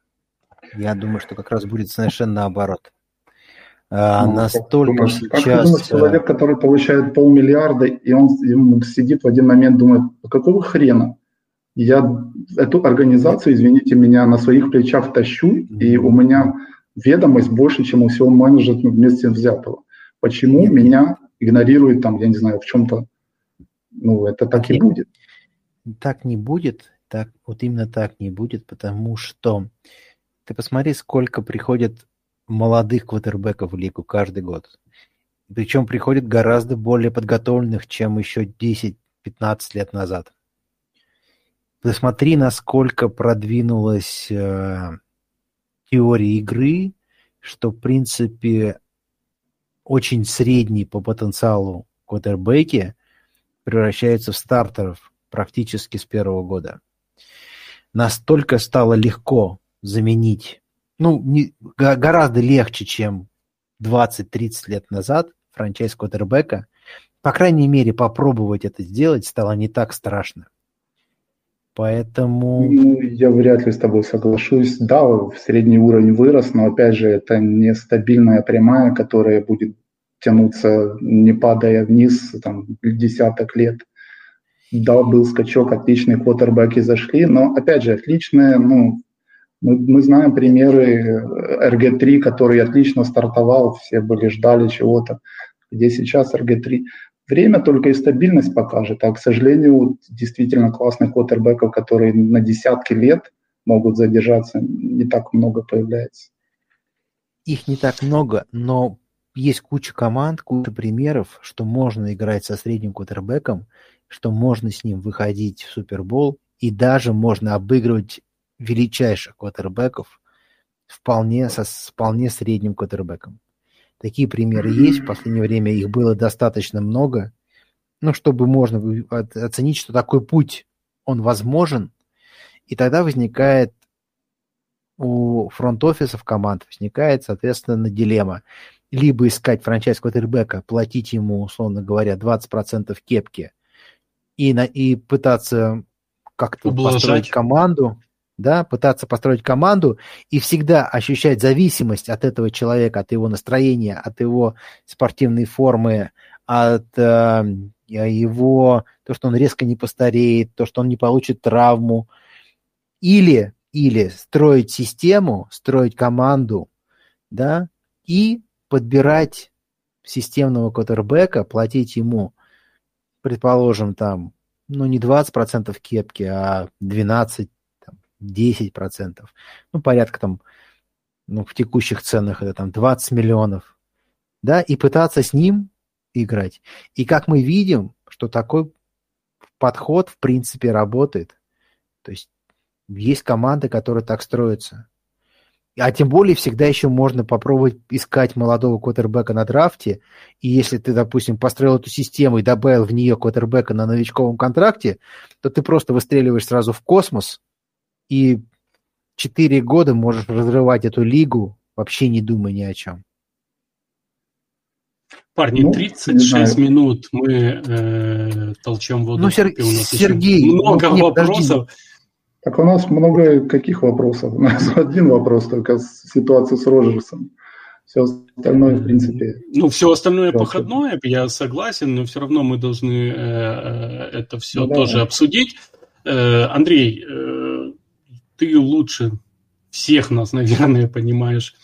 Я думаю, что как раз будет совершенно наоборот. А, ну, настолько думаешь, сейчас... Как думаешь, человек, который получает полмиллиарда, и он, ему сидит в один момент, думает, «А какого хрена? Я эту организацию, извините меня, на своих плечах тащу, и у меня ведомость больше, чем у всего менеджмента вместе взятого. Почему Нет. меня игнорирует там, я не знаю, в чем-то, ну, это так Нет. и будет. Так не будет, так, вот именно так не будет, потому что ты посмотри, сколько приходит молодых квотербеков в лигу каждый год. Причем приходит гораздо более подготовленных, чем еще 10-15 лет назад. Посмотри, насколько продвинулась э, теории игры, что, в принципе, очень средний по потенциалу квотербеки превращаются в стартеров практически с первого года. Настолько стало легко заменить, ну, не, гораздо легче, чем 20-30 лет назад франчайз квотербека. По крайней мере, попробовать это сделать стало не так страшно. Поэтому... Ну, я вряд ли с тобой соглашусь. Да, средний уровень вырос, но опять же, это не стабильная прямая, которая будет тянуться, не падая вниз, там, десяток лет. Да, был скачок, отличные квотербеки зашли, но, опять же, отличные, ну, Мы, мы знаем примеры RG3, который отлично стартовал, все были ждали чего-то, где сейчас RG3. Время только и стабильность покажет, а, к сожалению, действительно классных квотербеков, которые на десятки лет могут задержаться, не так много появляется. Их не так много, но есть куча команд, куча примеров, что можно играть со средним квотербеком, что можно с ним выходить в Супербол, и даже можно обыгрывать величайших квотербеков вполне со вполне средним квотербеком. Такие примеры есть, в последнее время их было достаточно много, ну, чтобы можно оценить, что такой путь, он возможен, и тогда возникает у фронт-офисов команд возникает, соответственно, дилемма. Либо искать франчайз квотербека, платить ему, условно говоря, 20% кепки и, на, и пытаться как-то построить команду, да, пытаться построить команду и всегда ощущать зависимость от этого человека, от его настроения, от его спортивной формы, от э, его, то, что он резко не постареет, то, что он не получит травму, или, или строить систему, строить команду, да, и подбирать системного квотербека, платить ему, предположим, там, ну, не 20% кепки, а 12, там, 10%. Ну, порядка там, ну, в текущих ценах это там 20 миллионов. Да, и пытаться с ним играть. И как мы видим, что такой подход, в принципе, работает. То есть есть команды, которые так строятся. А тем более всегда еще можно попробовать искать молодого квотербека на драфте. И если ты, допустим, построил эту систему и добавил в нее квотербека на новичковом контракте, то ты просто выстреливаешь сразу в космос и четыре года можешь разрывать эту лигу, вообще не думая ни о чем. Парни, ну, 36 минут мы э, толчем воду. Ну, Сер... У нас Сергей, много ну, вопросов. Подожди. Так у нас много каких вопросов? У нас один вопрос только ситуация с Роджерсом. Все остальное, в принципе... Ну, все остальное просто... походное, я согласен, но все равно мы должны э, э это все ну, тоже да. обсудить. Э, Андрей, э, ты лучше всех нас, наверное, понимаешь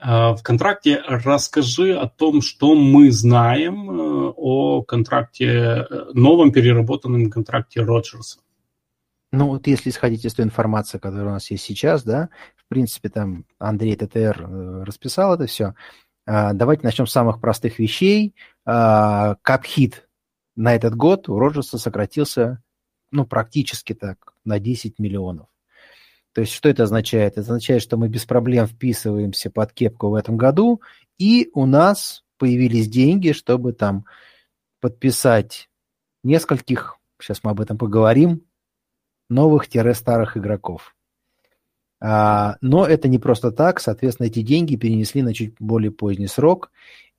э, в контракте. Расскажи о том, что мы знаем э, о контракте, новом переработанном контракте Роджерса. Ну, вот если исходить из той информации, которая у нас есть сейчас, да, в принципе, там Андрей ТТР э, расписал это все. А, давайте начнем с самых простых вещей. А, капхит на этот год у Роджерса сократился, ну, практически так, на 10 миллионов. То есть что это означает? Это означает, что мы без проблем вписываемся под кепку в этом году, и у нас появились деньги, чтобы там подписать нескольких, сейчас мы об этом поговорим, новых-старых игроков. А, но это не просто так, соответственно, эти деньги перенесли на чуть более поздний срок.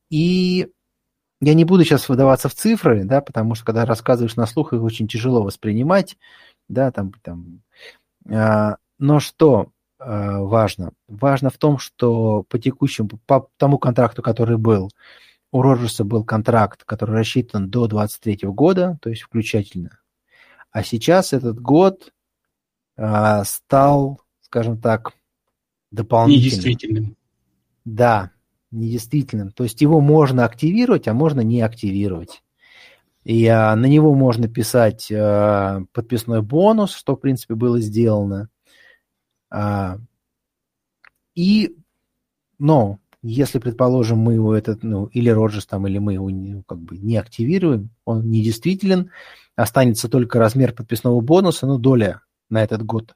И я не буду сейчас выдаваться в цифры, да, потому что когда рассказываешь на слух, их очень тяжело воспринимать, да, там, там. А, но что а, важно? Важно в том, что по текущему, по тому контракту, который был, у Роджерса был контракт, который рассчитан до 23 года, то есть включательно а сейчас этот год э, стал, скажем так, дополнительным. Недействительным. Да, недействительным. То есть его можно активировать, а можно не активировать. И а, на него можно писать а, подписной бонус, что, в принципе, было сделано. А, и, но, если, предположим, мы его этот, ну, или Роджерс там, или мы его ну, как бы не активируем, он недействителен, останется только размер подписного бонуса, ну, доля на этот год.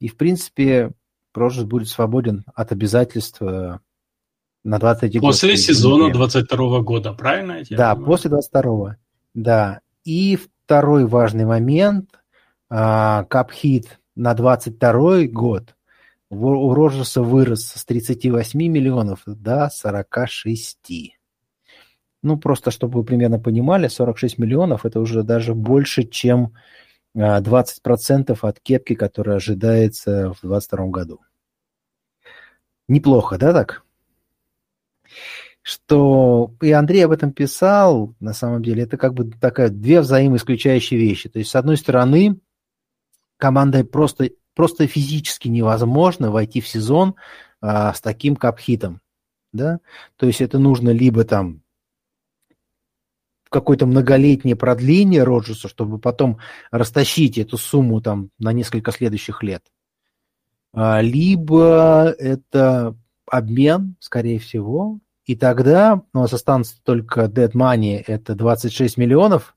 И, в принципе, Прожес будет свободен от обязательств на 23 год. После сезона 22 года, правильно? Я да, понимаю? после 22 да. И второй важный момент, капхит на 22 год у Роджерса вырос с 38 миллионов до 46. Ну, просто чтобы вы примерно понимали, 46 миллионов – это уже даже больше, чем 20% а, от кепки, которая ожидается в 2022 году. Неплохо, да, так? Что и Андрей об этом писал, на самом деле, это как бы такая две взаимоисключающие вещи. То есть, с одной стороны, команда просто просто физически невозможно войти в сезон а, с таким капхитом, да, то есть это нужно либо там какое-то многолетнее продление Роджерса, чтобы потом растащить эту сумму там на несколько следующих лет, а, либо это обмен, скорее всего, и тогда у нас останется только dead money, это 26 миллионов,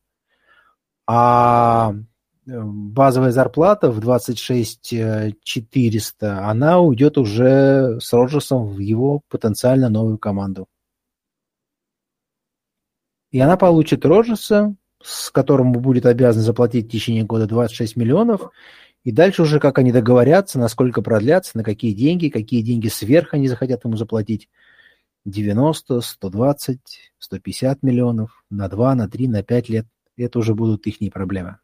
а базовая зарплата в 26 400, она уйдет уже с Роджерсом в его потенциально новую команду. И она получит Роджерса, с которым будет обязан заплатить в течение года 26 миллионов, и дальше уже как они договорятся, насколько продлятся, на какие деньги, какие деньги сверх они захотят ему заплатить. 90, 120, 150 миллионов, на 2, на 3, на 5 лет. Это уже будут их проблемы.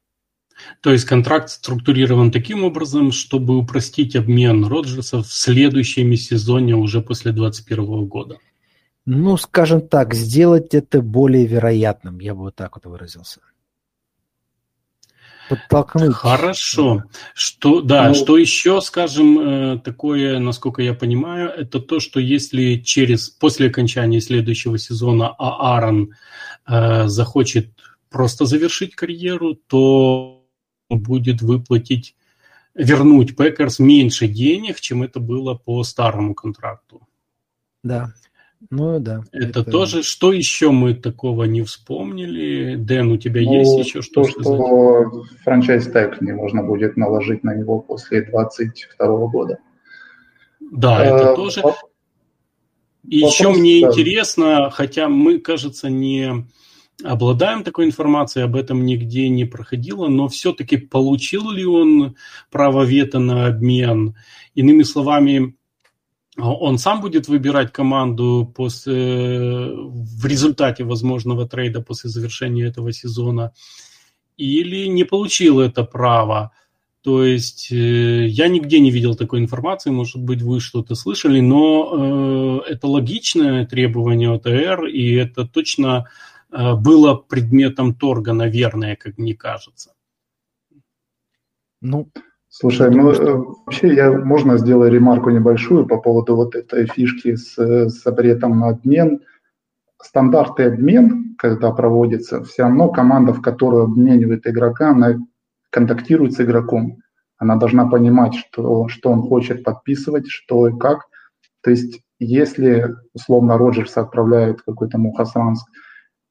То есть контракт структурирован таким образом, чтобы упростить обмен Роджерса в следующем сезоне уже после 2021 года. Ну, скажем так, сделать это более вероятным, я бы вот так вот выразился подтолкнуть. Хорошо. Что, да, ну, что еще, скажем, э, такое, насколько я понимаю, это то, что если через, после окончания следующего сезона Аарон э, захочет просто завершить карьеру, то будет выплатить, вернуть Пекерс меньше денег, чем это было по старому контракту. Да. Ну да. Это, это тоже. Что еще мы такого не вспомнили? Дэн, у тебя ну, есть еще что то, сказать? что франчайз тег не можно будет наложить на него после 22 года. Да, это а, тоже. По... И вопрос, еще мне да. интересно, хотя мы, кажется, не обладаем такой информацией, об этом нигде не проходило, но все-таки получил ли он право вето на обмен? Иными словами, он сам будет выбирать команду после, в результате возможного трейда после завершения этого сезона или не получил это право. То есть э, я нигде не видел такой информации, может быть, вы что-то слышали, но э, это логичное требование ОТР, и это точно э, было предметом торга, наверное, как мне кажется. Ну, Слушай, ну. Э, вообще я можно сделать ремарку небольшую по поводу вот этой фишки с, с запретом на обмен. Стандартный обмен, когда проводится, все равно команда, в которую обменивает игрока, она контактирует с игроком. Она должна понимать, что, что он хочет подписывать, что и как. То есть, если, условно, Роджерса отправляют в какой-то Мухасранск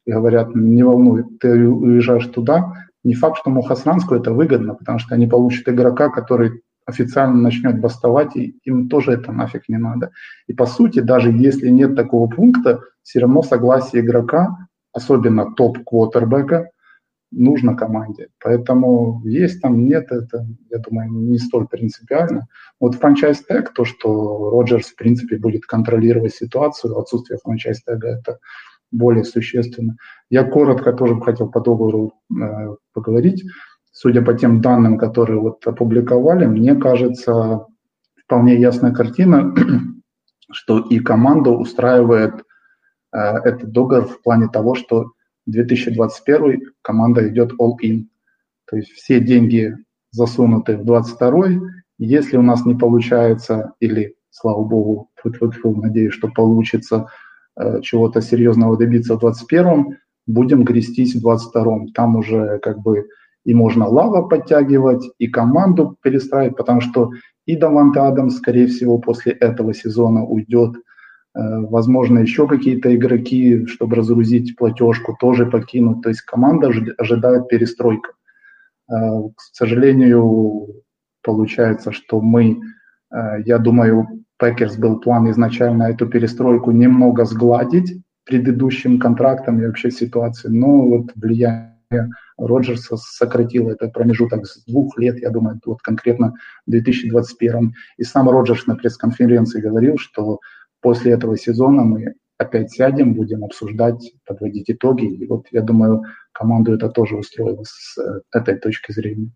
и говорят, не волнуй, ты уезжаешь туда, не факт, что Мухасранску это выгодно, потому что они получат игрока, который официально начнет бастовать, и им тоже это нафиг не надо. И по сути, даже если нет такого пункта, все равно согласие игрока, особенно топ-квотербека, нужно команде. Поэтому есть там, нет, это, я думаю, не столь принципиально. Вот франчайз тег, то, что Роджерс, в принципе, будет контролировать ситуацию, отсутствие франчайз тега, это более существенно. Я коротко тоже хотел по договору э, поговорить. Судя по тем данным, которые вот опубликовали, мне кажется, вполне ясная картина, *clears throat* что и команда устраивает э, этот договор в плане того, что 2021 команда идет all-in. То есть все деньги засунуты в 22 Если у нас не получается, или, слава богу, надеюсь, что получится – чего-то серьезного добиться в 21-м, будем грестись в 22-м. Там уже как бы и можно Лава подтягивать, и команду перестраивать, потому что и Даванте Адамс, скорее всего, после этого сезона уйдет. Э, возможно, еще какие-то игроки, чтобы разгрузить платежку, тоже покинут. То есть команда ожидает перестройка. Э, к сожалению, получается, что мы, я думаю, Пекерс был план изначально эту перестройку немного сгладить предыдущим контрактом и вообще ситуацией, но вот влияние Роджерса сократило этот промежуток с двух лет, я думаю, вот конкретно в 2021. И сам Роджерс на пресс-конференции говорил, что после этого сезона мы опять сядем, будем обсуждать, подводить итоги. И вот я думаю, команду это тоже устроило с э, этой точки зрения.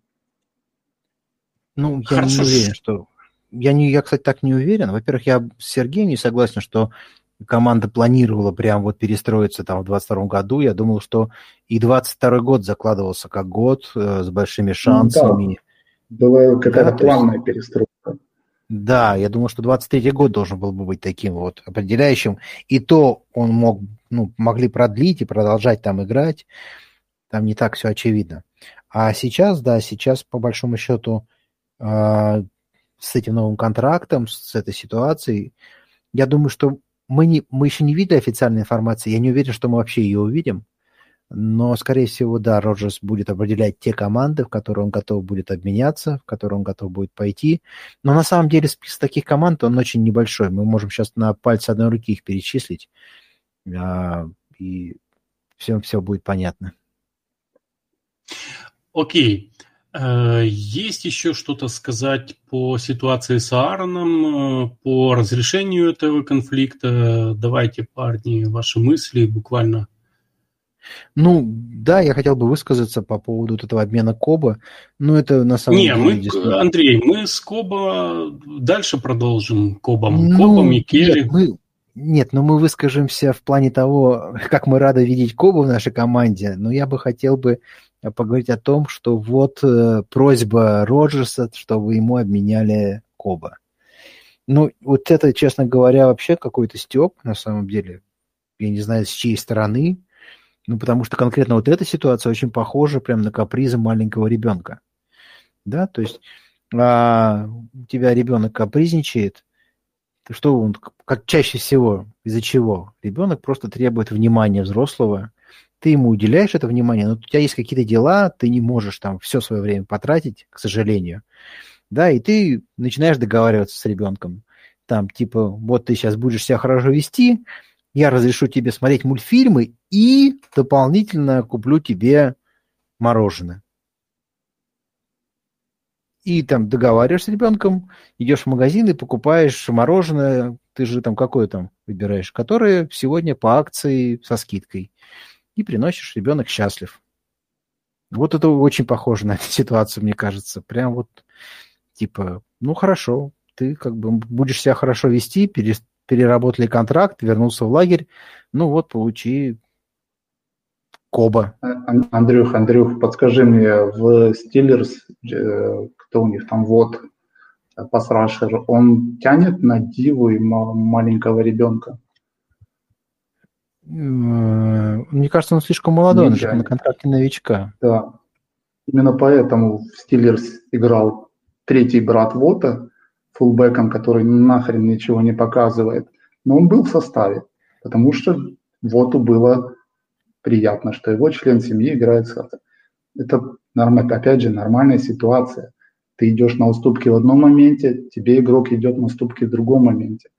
Ну, я Хорошо. не уверен, что я, не, я, кстати, так не уверен. Во-первых, я с Сергеем не согласен, что команда планировала прям вот перестроиться там в 22 году. Я думал, что и 22 год закладывался как год э, с большими шансами. Была какая-то да, плавная есть... перестройка. Да, я думаю, что 23-й год должен был бы быть таким вот определяющим. И то он мог, ну, могли продлить и продолжать там играть. Там не так все очевидно. А сейчас, да, сейчас по большому счету э, с этим новым контрактом, с этой ситуацией, я думаю, что мы, не, мы еще не видели официальной информации. Я не уверен, что мы вообще ее увидим. Но, скорее всего, да, Роджерс будет определять те команды, в которые он готов будет обменяться, в которые он готов будет пойти. Но на самом деле список таких команд, он очень небольшой. Мы можем сейчас на пальце одной руки их перечислить, а, и всем все будет понятно. Окей. Э, есть еще что-то сказать по ситуации с Аароном, э, по разрешению этого конфликта? Давайте, парни, ваши мысли буквально ну, да, я хотел бы высказаться по поводу вот этого обмена Коба. Но это на самом Не, деле... Мы, действительно... Андрей, мы с Коба дальше продолжим Кобом. Ну, Кобом и Керри. Нет, мы... Нет, но мы выскажемся в плане того, *laughs* как мы рады видеть Коба в нашей команде. Но я бы хотел бы поговорить о том, что вот э, просьба Роджерса, чтобы ему обменяли Коба. Ну, вот это, честно говоря, вообще какой-то степ, на самом деле. Я не знаю, с чьей стороны. Ну, потому что конкретно вот эта ситуация очень похожа прям на капризы маленького ребенка. Да, то есть а, у тебя ребенок капризничает, что он, как чаще всего, из-за чего? Ребенок просто требует внимания взрослого, ты ему уделяешь это внимание, но у тебя есть какие-то дела, ты не можешь там все свое время потратить, к сожалению, да, и ты начинаешь договариваться с ребенком, там, типа, вот ты сейчас будешь себя хорошо вести, я разрешу тебе смотреть мультфильмы и дополнительно куплю тебе мороженое. И там договариваешься с ребенком, идешь в магазин и покупаешь мороженое, ты же там какое там выбираешь, которое сегодня по акции со скидкой. И приносишь, ребенок счастлив. Вот это очень похоже на эту *laughs* ситуацию, мне кажется. Прям вот, типа, ну хорошо, ты как бы будешь себя хорошо вести, переработали контракт, вернулся в лагерь, ну вот, получи Коба. Андрюх, Андрюх, подскажи мне, в Стиллерс, э, кто у них там, вот, пасрашер, он тянет на диву и маленького ребенка? Э, мне кажется, он слишком молодой, он же на контракте новичка. Да. Именно поэтому в Стиллерс играл третий брат Вота, фулбеком, который нахрен ничего не показывает. Но он был в составе, потому что Воту было приятно, что его член семьи играет в составе. Это, опять же, нормальная ситуация. Ты идешь на уступки в одном моменте, тебе игрок идет на уступки в другом моменте.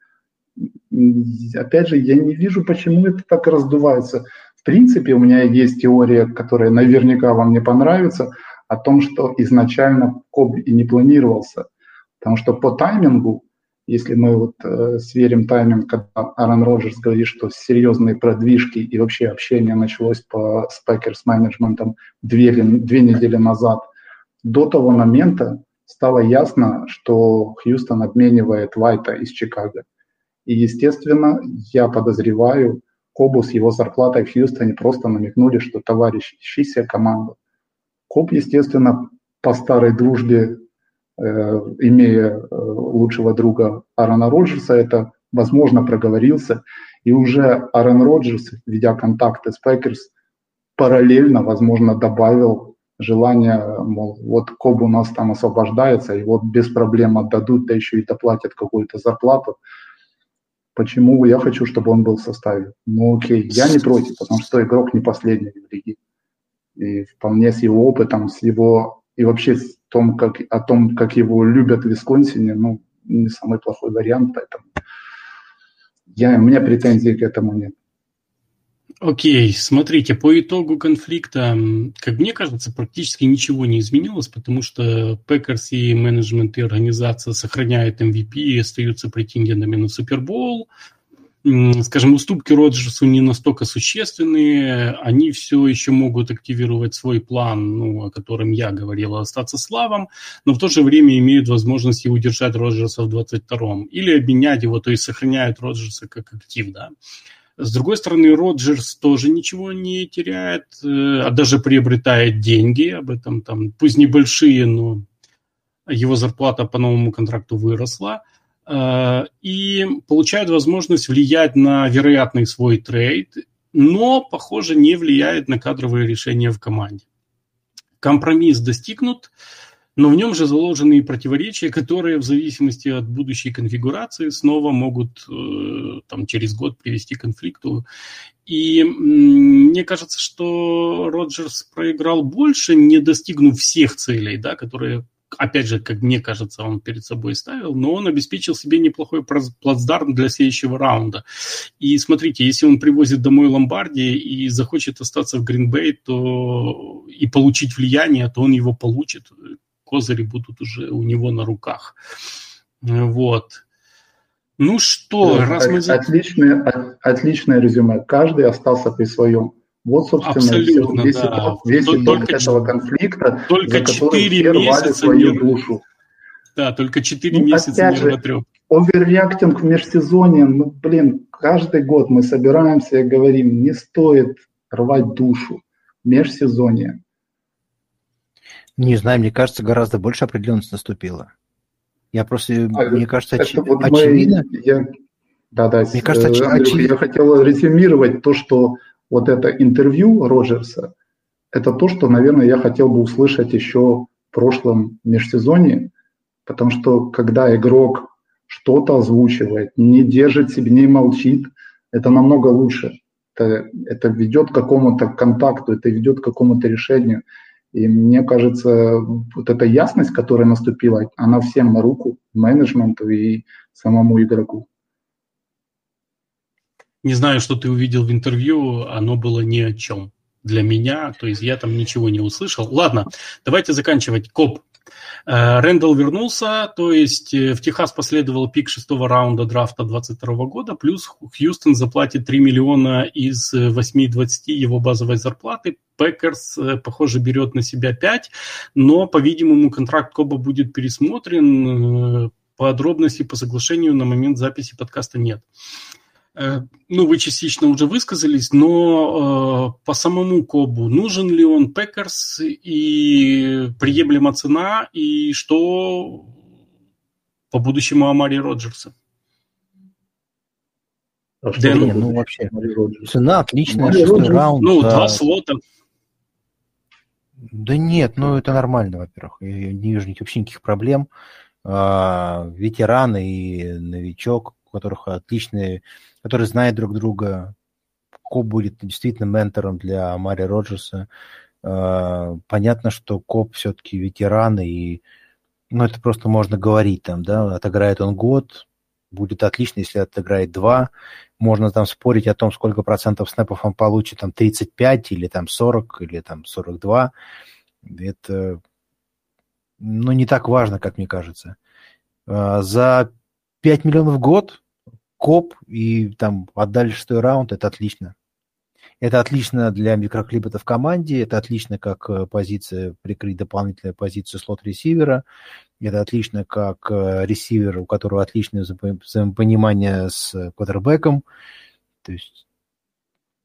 Опять же, я не вижу, почему это так раздувается. В принципе, у меня есть теория, которая наверняка вам не понравится, о том, что изначально Коб и не планировался. Потому что по таймингу, если мы вот э, сверим тайминг, когда Аарон Роджерс говорит, что серьезные продвижки и вообще общение началось по с менеджментом две, две недели назад, до того момента стало ясно, что Хьюстон обменивает Вайта из Чикаго. И, естественно, я подозреваю, Коббу с его зарплатой в Хьюстоне просто намекнули, что товарищ, ищи себе команду. Кобб, естественно, по старой дружбе Э, имея э, лучшего друга Аарона Роджерса, это, возможно, проговорился. И уже Аарон Роджерс, ведя контакты с Пекерс, параллельно, возможно, добавил желание, мол, вот Кобб у нас там освобождается, и вот без проблем отдадут, да еще и доплатят какую-то зарплату. Почему я хочу, чтобы он был в составе? Ну окей, я не против, потому что игрок не последний в лиге. И вполне с его опытом, с его и вообще том, как, о том, как его любят в Висконсине, ну, не самый плохой вариант, поэтому я, у меня претензий к этому нет. Окей, смотрите, по итогу конфликта, как мне кажется, практически ничего не изменилось, потому что Пекерс и менеджмент и организация сохраняют MVP и остаются претендентами на Супербол скажем, уступки Роджерсу не настолько существенные, они все еще могут активировать свой план, ну, о котором я говорил, остаться славом, но в то же время имеют возможность и удержать Роджерса в 22-м, или обменять его, то есть сохраняют Роджерса как актив, да. С другой стороны, Роджерс тоже ничего не теряет, э, а даже приобретает деньги, об этом там, пусть небольшие, но его зарплата по новому контракту выросла, э, и получает возможность влиять на вероятный свой трейд, но, похоже, не влияет на кадровые решения в команде. Компромисс достигнут, но в нем же заложены и противоречия, которые в зависимости от будущей конфигурации снова могут э, там, через год привести к конфликту. И мне кажется, что Роджерс проиграл больше, не достигнув всех целей, да, которые опять же, как мне кажется, он перед собой ставил, но он обеспечил себе неплохой плацдарм для следующего раунда. И смотрите, если он привозит домой Ломбарди и захочет остаться в Гринбей, то и получить влияние, то он его получит. Козыри будут уже у него на руках. Вот. Ну что, да, раз мы... Отличное, отличное резюме. Каждый остался при своем. Вот, собственно, Абсолютно, весь, да. итог, весь только, итог этого конфликта, только за который все рвали свою душу. Да, только 4 ну, месяца нервотрепки. Оверреактинг в межсезонье, ну, блин, каждый год мы собираемся и говорим, не стоит рвать душу. Межсезонье. Не знаю, мне кажется, гораздо больше определенность наступила. Я просто, а, мне кажется, оч... вот очевидно. Мы, я, да, да, мне кажется, оч... Андрюх, очевидно. я хотел резюмировать то, что вот это интервью Роджерса, это то, что, наверное, я хотел бы услышать еще в прошлом межсезонье, потому что когда игрок что-то озвучивает, не держит себе, не молчит, это намного лучше. Это, это ведет к какому-то контакту, это ведет к какому-то решению. И мне кажется, вот эта ясность, которая наступила, она всем на руку, менеджменту и самому игроку. Не знаю, что ты увидел в интервью, оно было ни о чем для меня, то есть я там ничего не услышал. Ладно, давайте заканчивать. Кобб. Э, Рэндалл вернулся, то есть э, в Техас последовал пик шестого раунда драфта 22 года, плюс Хьюстон заплатит 3 миллиона из 8-20 его базовой зарплаты. Пекерс, э, похоже, берет на себя 5, но, по-видимому, контракт Кобба будет пересмотрен. Подробностей по соглашению на момент записи подкаста нет. Э, ну, вы частично уже высказались, но э, по самому Кобу, нужен ли он Пекерс и приемлема цена, и что по будущему Амари Роджерса? А Дэн, не, ну вообще, цена отличная, шестой раунд. Ну, да. два слота. Да нет, ну это нормально, во-первых. Я не вижу вообще никаких проблем. А, ветеран и новичок, которых отличные которые знают друг друга. Коп будет действительно ментором для Мари Роджерса. А, понятно, что Коп все-таки ветеран, и ну, это просто можно говорить там, да, отыграет он год, будет отлично, если отыграет два. Можно там спорить о том, сколько процентов снэпов он получит, там 35 или там 40 или там 42. Это ну, не так важно, как мне кажется. А, за 5 миллионов в год коп и там отдали шестой раунд, это отлично. Это отлично для микроклипета в команде, это отлично как э, позиция, прикрыть дополнительную позицию слот-ресивера, это отлично как э, ресивер, у которого отличное взаимопонимание с квотербеком. То есть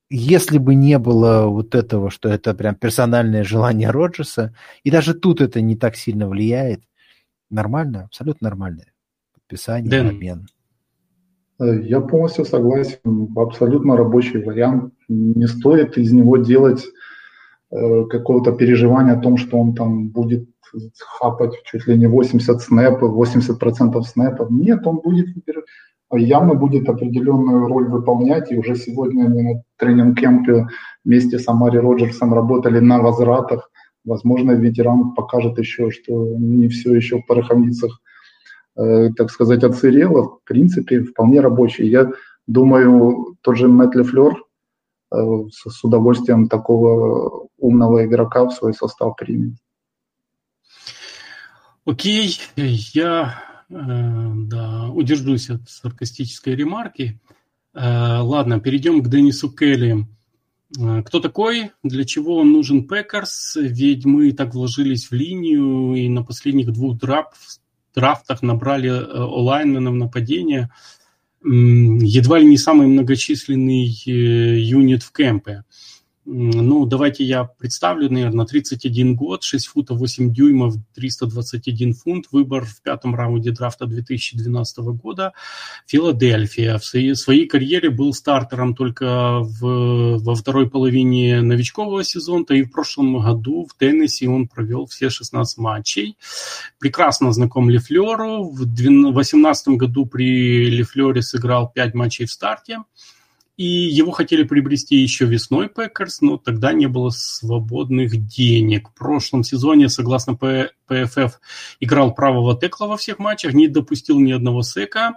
если бы не было вот этого, что это прям персональное желание Роджерса, и даже тут это не так сильно влияет, нормально, абсолютно нормальное подписание, Дэн, обмен. Я полностью согласен. Абсолютно рабочий вариант. Не стоит из него делать э, какого-то переживания о том, что он там будет хапать чуть ли не 80 снэпов, 80% снэпов. Нет, он будет явно будет определенную роль выполнять. И уже сегодня они на тренинг-кемпе вместе с Амари Роджерсом работали на возвратах. Возможно, ветеран покажет еще, что не все еще в пороховницах так сказать, отсырела, в принципе, вполне рабочий. Я думаю, тот же Мэтт Лефлер э, с удовольствием такого умного игрока в свой состав примет. Окей, я э, да, удержусь от саркастической ремарки. Ладно, перейдем к Денису Келли. Кто такой? Для чего он нужен Пекарс? Ведь мы так вложились в линию, и на последних двух драфт, драфтах набрали э, онлайнменов нападения едва ли не самый многочисленный э, юнит в кемпе. Ну, давайте я представлю, наверное, 31 год, 6 футов 8 дюймов, 321 фунт. Выбор в пятом раунде драфта 2012 года. Филадельфия. В своей, карьере был стартером только в, во второй половине новичкового сезона, и в прошлом году в Теннесси он провел все 16 матчей. Прекрасно знаком Лефлеру. В 2018 году при Лефлере сыграл 5 матчей в старте и его хотели приобрести еще весной Пекерс, но тогда не было свободных денег. В прошлом сезоне, согласно PFF, играл правого тэкла во всех матчах, не допустил ни одного сэка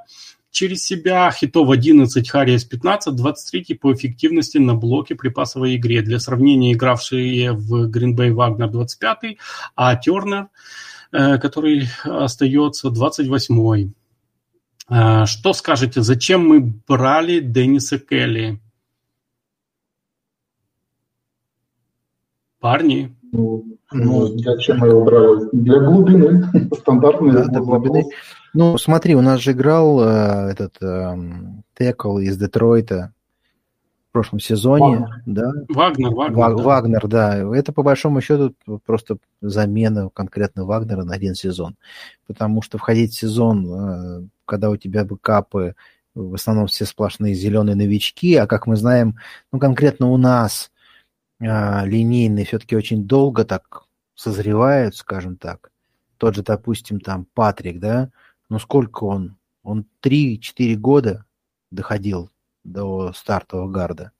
через себя. Хитов 11, hurries 15, 23 по эффективности на блоке при пасовой игре. Для сравнения, игравшие в Гринбей Вагнер 25, а Тернер, э, который остается 28. А, что скажете, зачем мы брали Денниса Келли? Парни? Ну, ну, зачем мы его брали? Для глубины. *laughs* Стандартный да, для глубины. Ну, смотри, у нас же играл э, этот э, Текл из Детройта в прошлом сезоне, Вагнер. да? Вагнер, Вагнер. Ваг, да. Вагнер, да. Это по большому счету просто замена конкретно Вагнера на один сезон. Потому что входить в сезон, э, когда у тебя бэкапы в основном все сплошные зеленые новички, а как мы знаем, ну конкретно у нас а, линейные все-таки очень долго так созревают, скажем так. Тот же, допустим, там Патрик, да, ну сколько он? Он 3-4 года доходил до стартового гарда.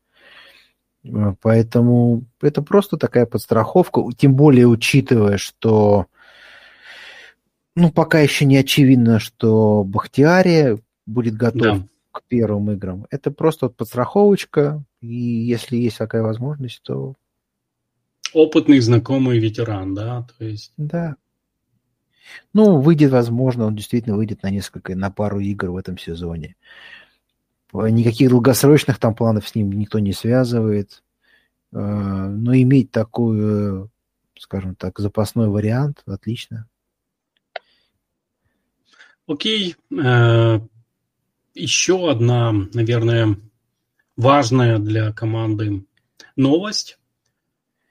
Э, поэтому это просто такая подстраховка, тем более учитывая, что ну, пока еще не очевидно, что Бахтиари будет готов да. к первым играм. Это просто вот подстраховочка, и если есть такая возможность, то... Опытный, знакомый ветеран, да, то есть... Да. Ну, выйдет, возможно, он действительно выйдет на несколько, на пару игр в этом сезоне. Никаких долгосрочных там планов с ним никто не связывает. Э, но иметь такой, скажем так, запасной вариант, отлично. Окей. Э, еще одна, наверное, важная для команды новость.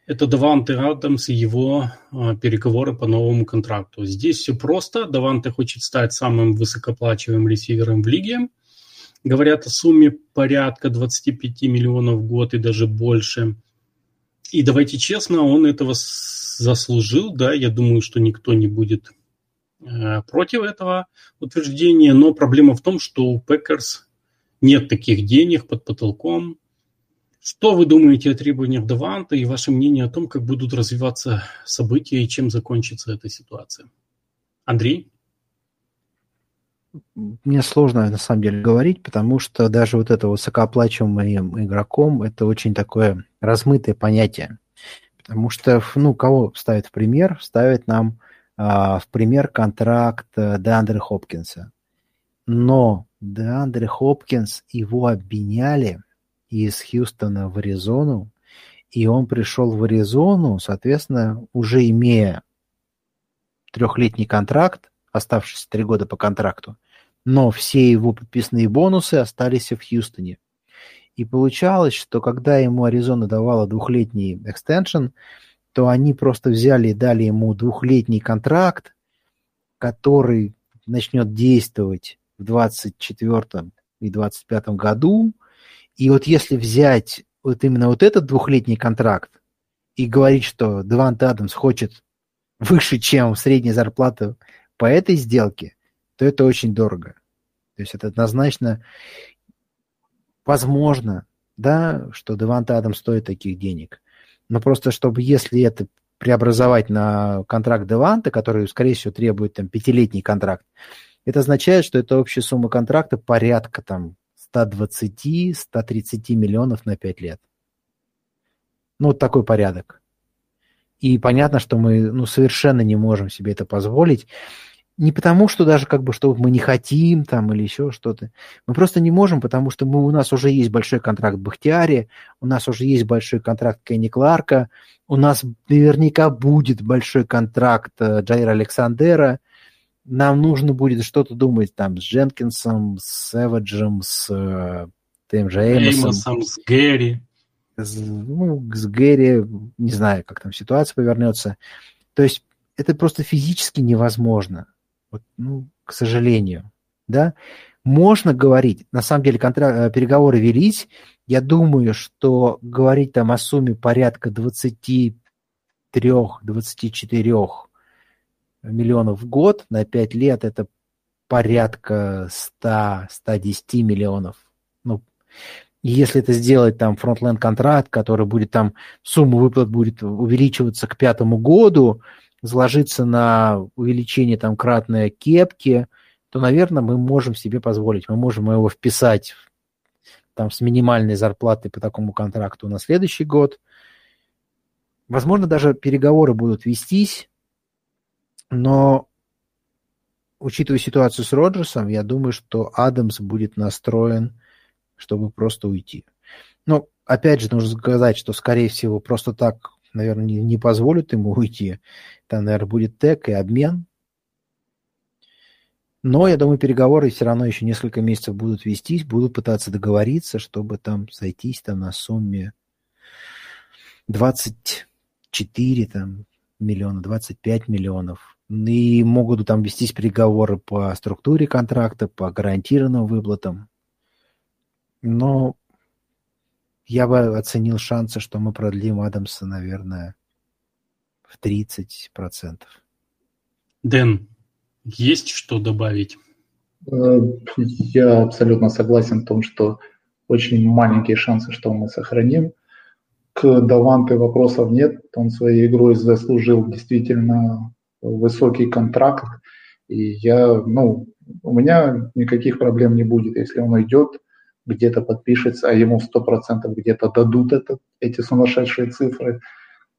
Это Даванте Адамс и его э, переговоры по новому контракту. Здесь все просто. Даванте хочет стать самым высокоплачиваемым ресивером в лиге. Говорят о сумме порядка 25 миллионов в год и даже больше. И давайте честно, он этого заслужил, да, я думаю, что никто не будет против этого утверждения, но проблема в том, что у Пекерс нет таких денег под потолком. Что вы думаете о требованиях Даванта и ваше мнение о том, как будут развиваться события и чем закончится эта ситуация? Андрей? Мне сложно на самом деле говорить, потому что даже вот это высокооплачиваемым игроком это очень такое размытое понятие. Потому что, ну, кого ставит в пример? Ставит нам в пример контракт э, Деандре Хопкинса. Но Деандре Хопкинс, его обменяли из Хьюстона в Аризону, и он пришел в Аризону, соответственно, уже имея трехлетний контракт, оставшиеся три года по контракту, но все его подписные бонусы остались в Хьюстоне. И получалось, что когда ему Аризона давала двухлетний экстеншн, то они просто взяли и дали ему двухлетний контракт, который начнет действовать в 24 и 25 году. И вот если взять вот именно вот этот двухлетний контракт и говорить, что Девант Адамс хочет выше, чем средняя зарплата по этой сделке, то это очень дорого. То есть это однозначно возможно, да, что Девант Адамс стоит таких денег. Но просто чтобы, если это преобразовать на контракт Деванта, который, скорее всего, требует там пятилетний контракт, это означает, что это общая сумма контракта порядка там 120-130 миллионов на 5 лет. Ну, вот такой порядок. И понятно, что мы ну, совершенно не можем себе это позволить не потому, что даже как бы, что мы не хотим там или еще что-то. Мы просто не можем, потому что мы, у нас уже есть большой контракт Бахтиари, у нас уже есть большой контракт Кенни Кларка, у нас наверняка будет большой контракт э, Джайра Александера. Нам нужно будет что-то думать там с Дженкинсом, с Эваджем, с э, тем же Эймосом. Эймосом, с Гэри. ну, с Гэри, не знаю, как там ситуация повернется. То есть это просто физически невозможно. Вот, ну, к сожалению. Да? Можно говорить, на самом деле контра... Э, переговоры велись. Я думаю, что говорить там о сумме порядка 23-24 миллионов в год на 5 лет это порядка 100-110 миллионов. Ну, если это сделать там фронтленд контракт, который будет там, сумма выплат будет увеличиваться к пятому году, заложиться на увеличение там кратной кепки, то, наверное, мы можем себе позволить, мы можем его вписать там с минимальной зарплатой по такому контракту на следующий год. Возможно, даже переговоры будут вестись, но учитывая ситуацию с Роджерсом, я думаю, что Адамс будет настроен, чтобы просто уйти. Но, опять же, нужно сказать, что, скорее всего, просто так наверное, не, не позволят ему уйти. Там, наверное, будет тег и обмен. Но, я думаю, переговоры все равно еще несколько месяцев будут вестись, будут пытаться договориться, чтобы там сойтись там на сумме 24 там, миллиона, 25 миллионов. И могут там вестись переговоры по структуре контракта, по гарантированным выплатам. Но я бы оценил шансы, что мы продлим Адамса, наверное, в 30%. Дэн, есть что добавить? Э, я абсолютно согласен в том, что очень маленькие шансы, что мы сохраним. К Даванте вопросов нет. Он своей игрой заслужил действительно высокий контракт. И я, ну, у меня никаких проблем не будет, если он уйдет где-то подпишется, а ему сто процентов где-то дадут это, эти сумасшедшие цифры.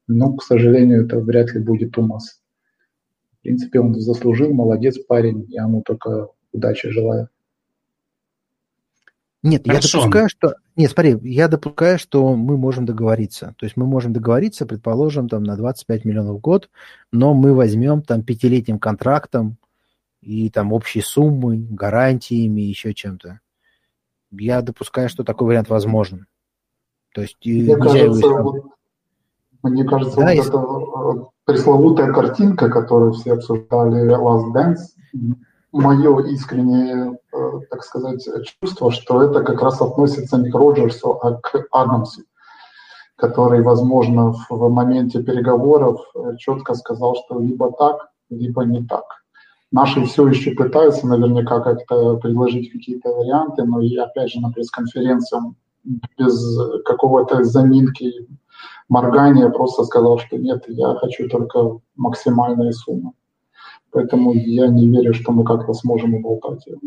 Но, к сожалению, это вряд ли будет у нас. В принципе, он заслужил, молодец парень, я ему только удачи желаю. Нет, Хорошо. я допускаю, что... Нет, смотри, я допускаю, что мы можем договориться. То есть мы можем договориться, предположим, там на 25 миллионов в год, но мы возьмем там пятилетним контрактом и там общей суммой, гарантиями, еще чем-то я допускаю, что такой вариант возможен. То есть мне кажется, вот, мне кажется, да, вот если... эта пресловутая картинка, которую все обсуждали Last Dance, мое искреннее, э, так сказать, чувство, что это как раз относится не к Роджерсу, а к Адамсу, который, возможно, в моменте переговоров э, четко сказал, что либо так, либо не так. Наши все еще пытаются наверняка как-то предложить какие-то варианты, но и опять же на пресс-конференциях без какого-то заминки, моргания просто сказал, что нет, я хочу только максимальные суммы. Поэтому я не верю, что мы как-то сможем уболтать его.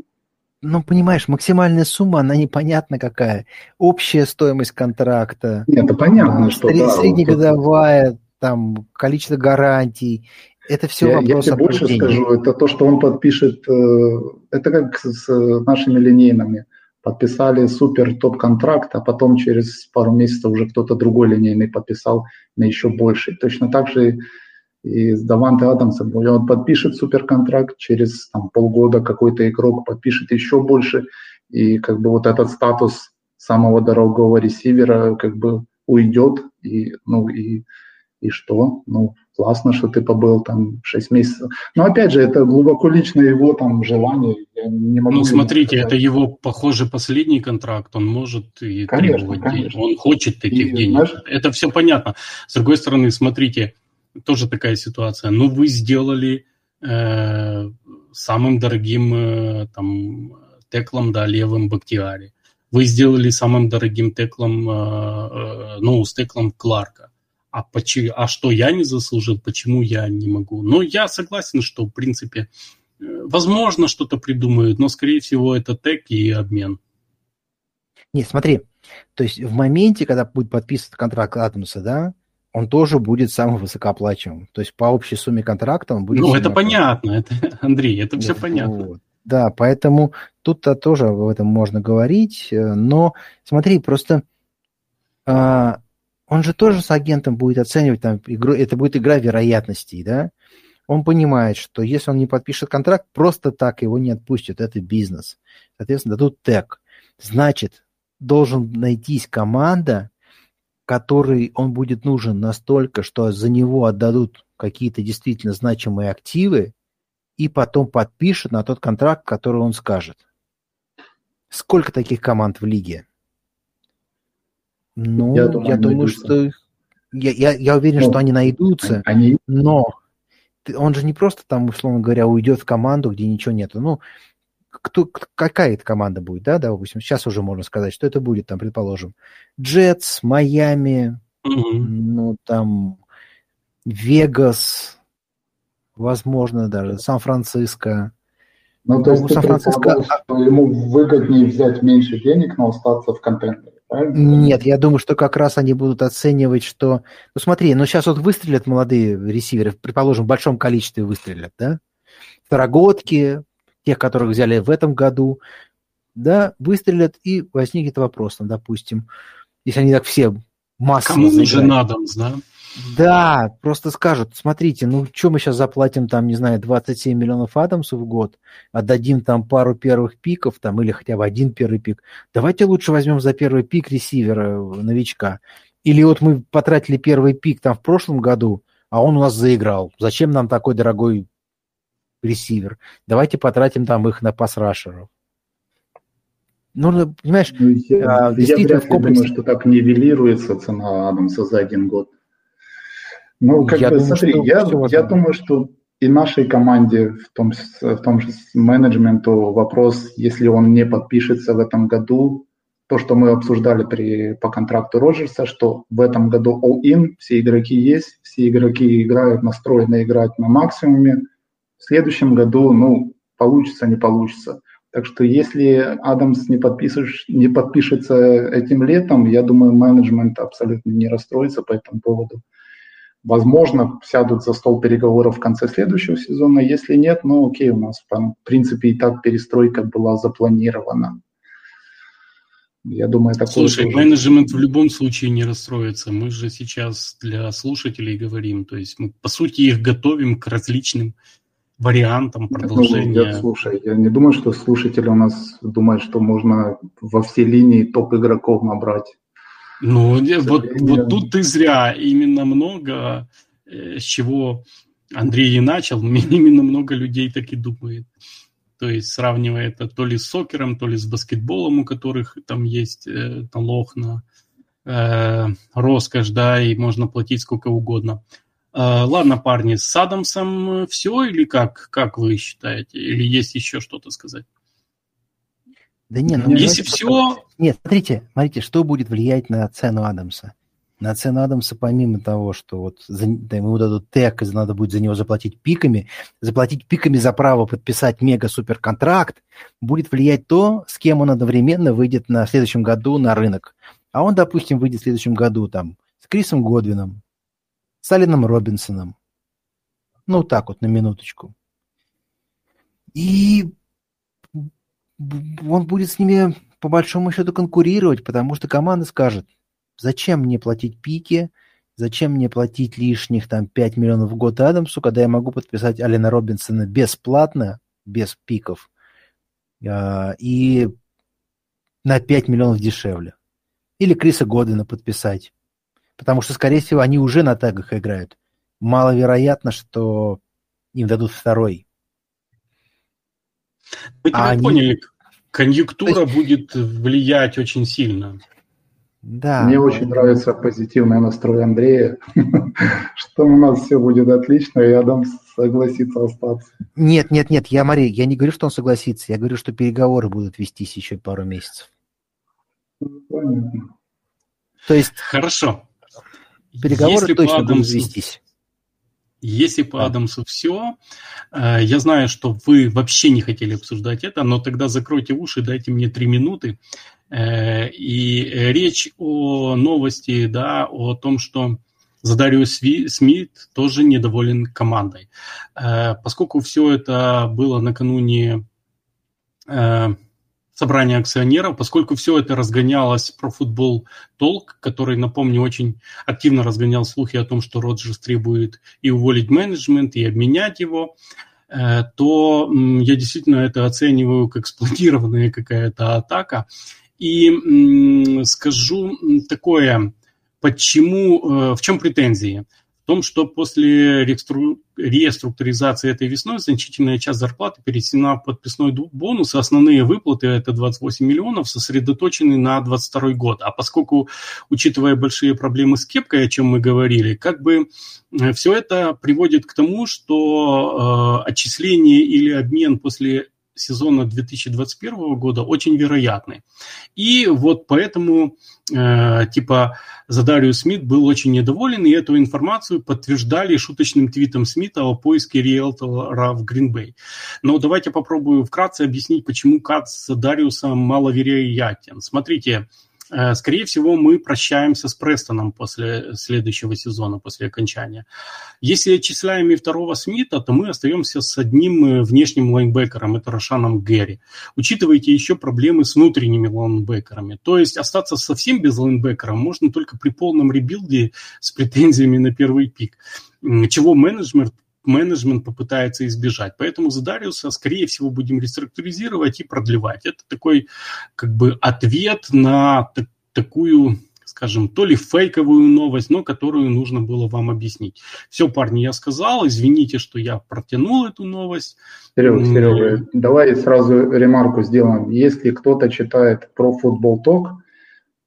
Ну, понимаешь, максимальная сумма, она непонятно какая. Общая стоимость контракта. Нет, это понятно, что да, среднегодовая, там, количество гарантий. Это все я, вопрос Я тебе больше скажу, это то, что он подпишет, э, это как с нашими линейными. Подписали супер топ-контракт, а потом через пару месяцев уже кто-то другой линейный подписал на еще больше. Точно так же и с Даванте Адамсом. Он подпишет суперконтракт, через там, полгода какой-то игрок подпишет еще больше, и как бы вот этот статус самого дорогого ресивера как бы уйдет, и, ну, и, и что? Ну, классно, что ты побыл там 6 месяцев. Но опять же, это глубоко лично его там желание. Я не могу ну, смотрите, это его, похоже, последний контракт. Он может и конечно, требовать конечно. денег. Он хочет этих и, денег. Знаешь, это все понятно. С другой стороны, смотрите, тоже такая ситуация. Ну, вы сделали э, самым дорогим э, там теклом, да, левым Бактиари. Вы сделали самым дорогим теклом, э, э, ну, с теклом Кларка а, почему, а что я не заслужил, почему я не могу. Но я согласен, что, в принципе, э, возможно, что-то придумают, но, скорее всего, это тег и обмен. Не, смотри, то есть в моменте, когда будет подписан контракт Атомса, да, он тоже будет самым высокооплачиваемым. То есть по общей сумме контракта он будет... Ну, это понятно, это, *laughs* Андрей, это все вот, понятно. Да, поэтому тут-то тоже об этом можно говорить, э, но смотри, просто а, он же тоже с агентом будет оценивать там игру, это будет игра вероятностей, да? Он понимает, что если он не подпишет контракт, просто так его не отпустят, это бизнес. Соответственно, дадут тег. Значит, должен найтись команда, который он будет нужен настолько, что за него отдадут какие-то действительно значимые активы, и потом подпишет на тот контракт, который он скажет. Сколько таких команд в лиге? Ну, я думаю, я думаю что я, я, я уверен, ну, что они найдутся, они... но он же не просто там, условно говоря, уйдет в команду, где ничего нету. Ну, кто, какая это команда будет, да, допустим, сейчас уже можно сказать, что это будет, там, предположим, Джетс, Майами, mm-hmm. ну, там, Вегас, возможно, даже Сан-Франциско. Ну, то есть ну, Сан-Франциско... что ему выгоднее взять меньше денег, но остаться в контейнере, правильно? Нет, я думаю, что как раз они будут оценивать, что... Ну, смотри, ну, сейчас вот выстрелят молодые ресиверы, предположим, в большом количестве выстрелят, да? Второгодки, тех, которых взяли в этом году, да, выстрелят, и возникнет вопрос, ну, допустим, если они так все массово Кому нужен Адамс, да? Да, просто скажут, смотрите, ну что мы сейчас заплатим там, не знаю, 27 миллионов Адамсов в год, отдадим там пару первых пиков там или хотя бы один первый пик. Давайте лучше возьмем за первый пик ресивера новичка. Или вот мы потратили первый пик там в прошлом году, а он у нас заиграл. Зачем нам такой дорогой ресивер? Давайте потратим там их на пасрашеров. Ну, понимаешь, ну, я, а, я в комплексе... думаю, что так нивелируется цена Адамса за один год. Ну, как я бы, думаю, смотри, я, я думаю, что и нашей команде, в том, в том же менеджменту, вопрос, если он не подпишется в этом году, то, что мы обсуждали при, по контракту Роджерса, что в этом году all-in, все игроки есть, все игроки играют, настроены играть на максимуме. В следующем году, ну, получится, не получится. Так что если Адамс не, подпишешь, не подпишется этим летом, я думаю, менеджмент абсолютно не расстроится по этому поводу. Возможно, сядут за стол переговоров в конце следующего сезона. Если нет, ну окей, у нас в принципе и так перестройка была запланирована. Я думаю, такое Слушай, тоже... менеджмент в любом случае не расстроится. Мы же сейчас для слушателей говорим. То есть мы, по сути, их готовим к различным вариантам продолжения. Ну, я, слушай, я не думаю, что слушатели у нас думают, что можно во все линии топ игроков набрать. Ну, вот, вот тут ты зря. Именно много, э, с чего Андрей и начал, *laughs* именно много людей так и думает. То есть сравнивая это то ли с сокером, то ли с баскетболом, у которых там есть э, налог на э, роскошь, да, и можно платить сколько угодно. Э, ладно, парни, с Адамсом все или как, как вы считаете? Или есть еще что-то сказать? Да нет, ну, если все... Нет, смотрите, смотрите, что будет влиять на цену Адамса. На цену Адамса, помимо того, что вот за, да, ему дадут тег, и надо будет за него заплатить пиками, заплатить пиками за право подписать мега-супер-контракт, будет влиять то, с кем он одновременно выйдет на следующем году на рынок. А он, допустим, выйдет в следующем году там с Крисом Годвином, с Алином Робинсоном. Ну, так вот, на минуточку. И он будет с ними по большому счету конкурировать, потому что команда скажет, зачем мне платить пики, зачем мне платить лишних там 5 миллионов в год Адамсу, когда я могу подписать Алина Робинсона бесплатно, без пиков, а, и на 5 миллионов дешевле. Или Криса Годвина подписать. Потому что, скорее всего, они уже на тегах играют. Маловероятно, что им дадут второй мы тебя а поняли. Они... Конъюнктура есть... будет влиять очень сильно. Да. Мне очень нравится позитивный настрой Андрея, *laughs* что у нас все будет отлично, и Адам согласится остаться. Нет, нет, нет, я, Мария, я не говорю, что он согласится, я говорю, что переговоры будут вестись еще пару месяцев. Понятно. То есть... Хорошо. Переговоры Если точно будут вестись. Если по Адамсу все, э, я знаю, что вы вообще не хотели обсуждать это, но тогда закройте уши, дайте мне три минуты. Э, и речь о новости, да, о том, что Задариус Смит тоже недоволен командой. Э, поскольку все это было накануне собрания акционеров, поскольку все это разгонялось про футбол толк, который, напомню, очень активно разгонял слухи о том, что Роджерс требует и уволить менеджмент, и обменять его, э, то я действительно это оцениваю как спланированная какая-то атака. И скажу такое, почему, в чем претензии? Том, что после реструктуризации этой весной значительная часть зарплаты перенесена в подписной бонус, и основные выплаты, это 28 миллионов, сосредоточены на 2022 год. А поскольку, учитывая большие проблемы с кепкой, о чем мы говорили, как бы э, все это приводит к тому, что э, отчисление или обмен после сезона 2021 года очень вероятны. И вот поэтому э, типа Задариус Смит был очень недоволен, и эту информацию подтверждали шуточным твитом Смита о поиске риэлтора в Гринбей. Но давайте попробую вкратце объяснить, почему кат с Задариусом маловероятен. Смотрите, Э, скорее всего, мы прощаемся с Престоном после следующего сезона, после окончания. Если отчисляем и второго Смита, то мы остаемся с одним э, внешним лайнбекером, это Рошаном Гэри. Учитывайте еще проблемы с внутренними лайнбекерами. То есть остаться совсем без лайнбекера можно только при полном ребилде с претензиями на первый пик чего менеджмент менеджмент попытается избежать. Поэтому за Дариуса, скорее всего, будем реструктуризировать и продлевать. Это такой как бы ответ на такую скажем, то ли фейковую новость, но которую нужно было вам объяснить. Все, парни, я сказал. Извините, что я протянул эту новость. Серега, Серега, давай сразу ремарку сделаем. Если кто-то читает Pro Football Talk,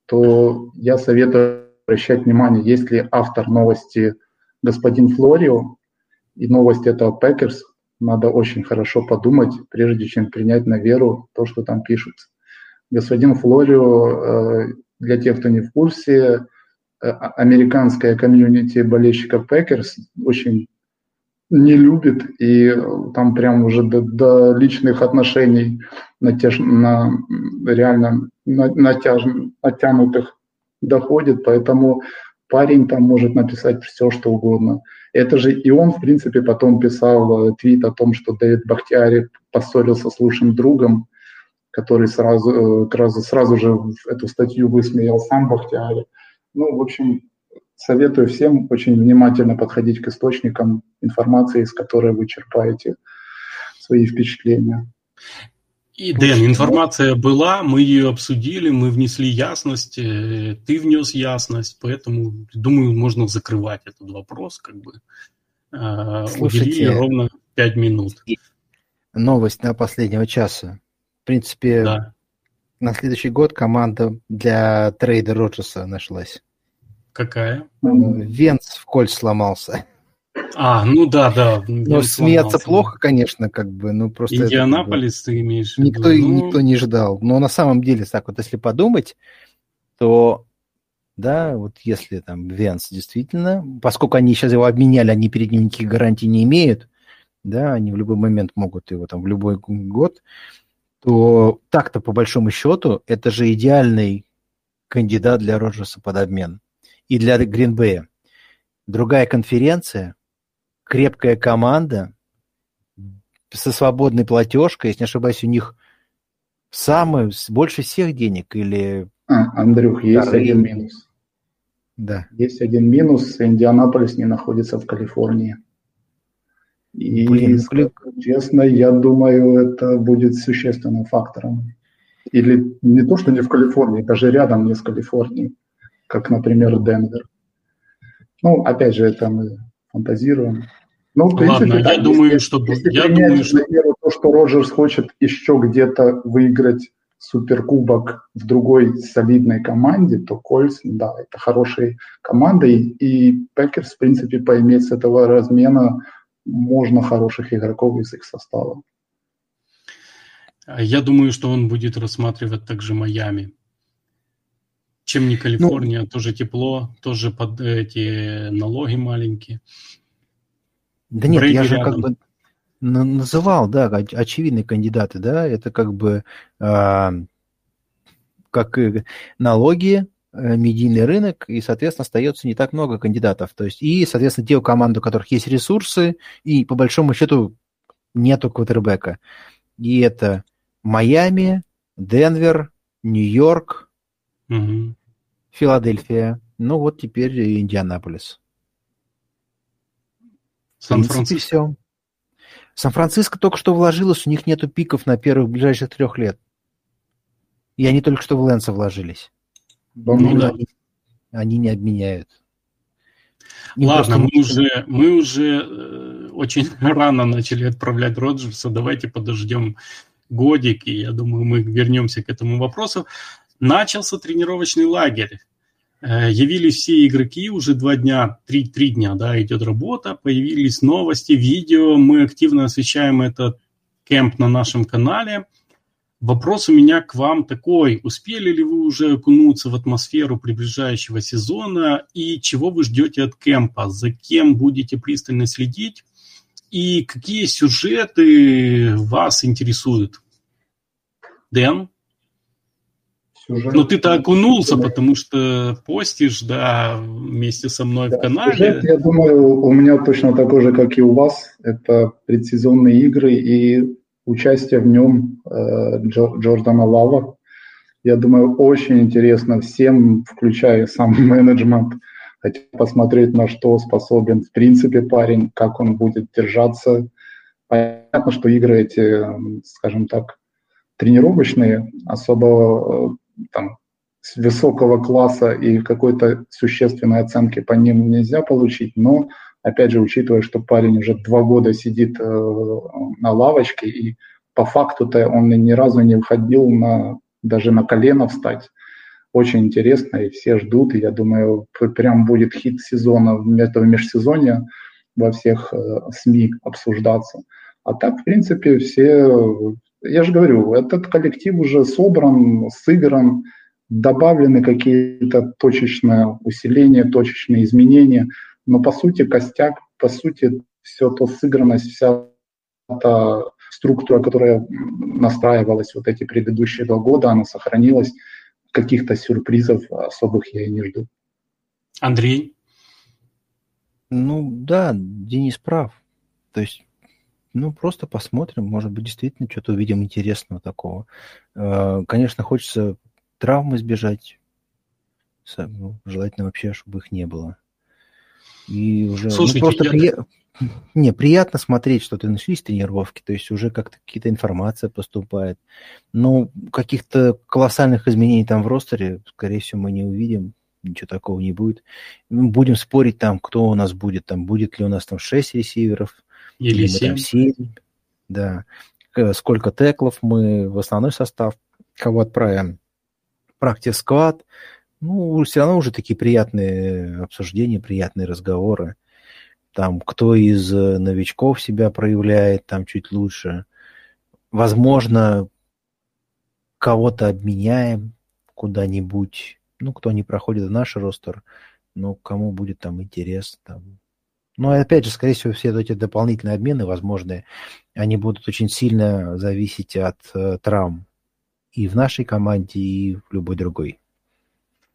то я советую обращать внимание, если автор новости господин Флорио, и новость этого Пекерс, надо очень хорошо подумать, прежде чем принять на веру то, что там пишется. Господин Флорио, э, для тех, кто не в курсе, э, американская комьюнити болельщиков Пекерс очень не любит, и там прям уже до, до личных отношений натяж, на, реально натяж, натянутых доходит, поэтому парень там может написать все, что угодно. Это же и он, в принципе, потом писал э, твит о том, что Дэвид Бахтиари поссорился с лучшим другом, который сразу, э, сразу же эту статью высмеял сам Бахтиари. Ну, в общем, советую всем очень внимательно подходить к источникам информации, из которой вы черпаете свои впечатления. И, Дэн, информация была, мы ее обсудили, мы внесли ясность, э, ты внес ясность, поэтому, думаю, можно закрывать этот вопрос, как бы. Э, Слушайте, Уделили ровно пять минут. Новость на последнего часа. В принципе, да. на следующий год команда для трейда Роджерса нашлась. Какая? Венц в кольц сломался. А, ну да, да. Ну, смеяться плохо, конечно, как бы, ну просто... Индианаполис ты имеешь в виду? Никто, ну... никто не ждал. Но на самом деле, так вот, если подумать, то, да, вот если там Венс действительно, поскольку они сейчас его обменяли, они перед ним никаких гарантий не имеют, да, они в любой момент могут его там в любой год, то так-то по большому счету это же идеальный кандидат для Роджерса под обмен и для Гринбея. Другая конференция, крепкая команда со свободной платежкой, если не ошибаюсь, у них самый, больше всех денег или... А, Андрюх, есть да, один минус. Да. Есть один минус. Индианаполис не находится в Калифорнии. И, Блин, ну, честно, я думаю, это будет существенным фактором. Или не то, что не в Калифорнии, даже рядом не с Калифорнией, как, например, Денвер. Ну, опять же, это мы фантазируем. Ну, в принципе, Ладно, да, я думаю, если, что... Если я думаю, что... Меру, то, что Роджерс хочет еще где-то выиграть суперкубок в другой солидной команде, то Кольтс, да, это хорошая команда, и, и Пекерс, в принципе, поиметь с этого размена можно хороших игроков из их состава. Я думаю, что он будет рассматривать также Майами. Чем не Калифорния, ну, тоже тепло, тоже под эти налоги маленькие. Да нет, Брейди я же рядом. как бы называл, да, очевидные кандидаты, да, это как бы э, как налоги, медийный рынок, и, соответственно, остается не так много кандидатов. То есть, и, соответственно, те команды, у которых есть ресурсы, и, по большому счету, нету квотербека. И это Майами, Денвер, Нью-Йорк, угу. Филадельфия, ну вот теперь Индианаполис. Сан-Франциско. все. Сан-Франциско только что вложилось, у них нету пиков на первых ближайших трех лет. И они только что в Лэнса вложились. Ну, да. они не обменяют. Им Ладно, мы уже, мы уже э, очень *laughs* рано начали отправлять Роджерса. Давайте подождем годик, и я думаю, мы вернемся к этому вопросу. Начался тренировочный лагерь. Э, явились все игроки, уже два дня, три, три дня, да, идет работа, появились новости, видео, мы активно освещаем этот кемп на нашем канале. Вопрос у меня к вам такой. Успели ли вы уже окунуться в атмосферу приближающего сезона и чего вы ждете от кемпа? За кем будете пристально следить? И какие сюжеты вас интересуют? Дэн? Сюжет. Ну, ты-то окунулся, потому что постишь, да, вместе со мной да, в канале. Сюжет, я думаю, у меня точно такой же, как и у вас. Это предсезонные игры и участие в нем э, Джордана Лава. Я думаю, очень интересно всем, включая сам *laughs* менеджмент, хотя посмотреть, на что способен в принципе парень, как он будет держаться. Понятно, что игры эти, скажем так, тренировочные, особо э, там, с высокого класса и какой-то существенной оценки по ним нельзя получить, но опять же, учитывая, что парень уже два года сидит э, на лавочке, и по факту-то он ни разу не выходил на, даже на колено встать. Очень интересно, и все ждут, и я думаю, прям будет хит сезона, этого межсезонья во всех э, СМИ обсуждаться. А так, в принципе, все, я же говорю, этот коллектив уже собран, сыгран, добавлены какие-то точечные усиления, точечные изменения – но по сути костяк, по сути все то сыгранность, вся та структура, которая настраивалась вот эти предыдущие два года, она сохранилась. Каких-то сюрпризов особых я и не жду. Андрей? Ну да, Денис прав. То есть, ну просто посмотрим, может быть, действительно что-то увидим интересного такого. Э, конечно, хочется травм избежать. Ну, желательно вообще, чтобы их не было. И уже ну, Слушайте, ну, просто я... при... *laughs* Не, приятно смотреть, что ты начались тренировки, то есть уже как-то какие-то информация поступает. Но каких-то колоссальных изменений там в ростере, скорее всего, мы не увидим. Ничего такого не будет. Будем спорить там, кто у нас будет. Там будет ли у нас там 6 ресиверов. Или, или 7. 7. Да. Сколько теклов мы в основной состав, кого отправим. Практис сквад, ну, все равно уже такие приятные обсуждения, приятные разговоры. Там, кто из э, новичков себя проявляет там чуть лучше. Возможно, кого-то обменяем куда-нибудь. Ну, кто не проходит в наш ростер, но кому будет там интерес. Там. Но опять же, скорее всего, все эти дополнительные обмены возможные, они будут очень сильно зависеть от э, травм и в нашей команде, и в любой другой.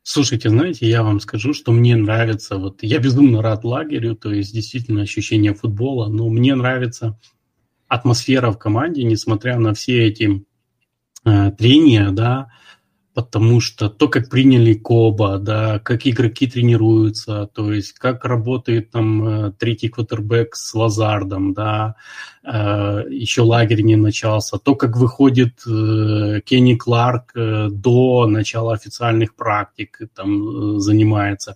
Слушайте, знаете, я вам скажу, что мне нравится, вот я безумно рад лагерю, то есть действительно ощущение футбола, но мне нравится атмосфера в команде, несмотря на все эти э, трения, да, потому что то, как приняли Коба, да, как игроки тренируются, то есть как работает там э, третий квотербек с Лазардом, да, э, еще лагерь не начался, то, как выходит э, Кенни Кларк до начала официальных практик, там занимается.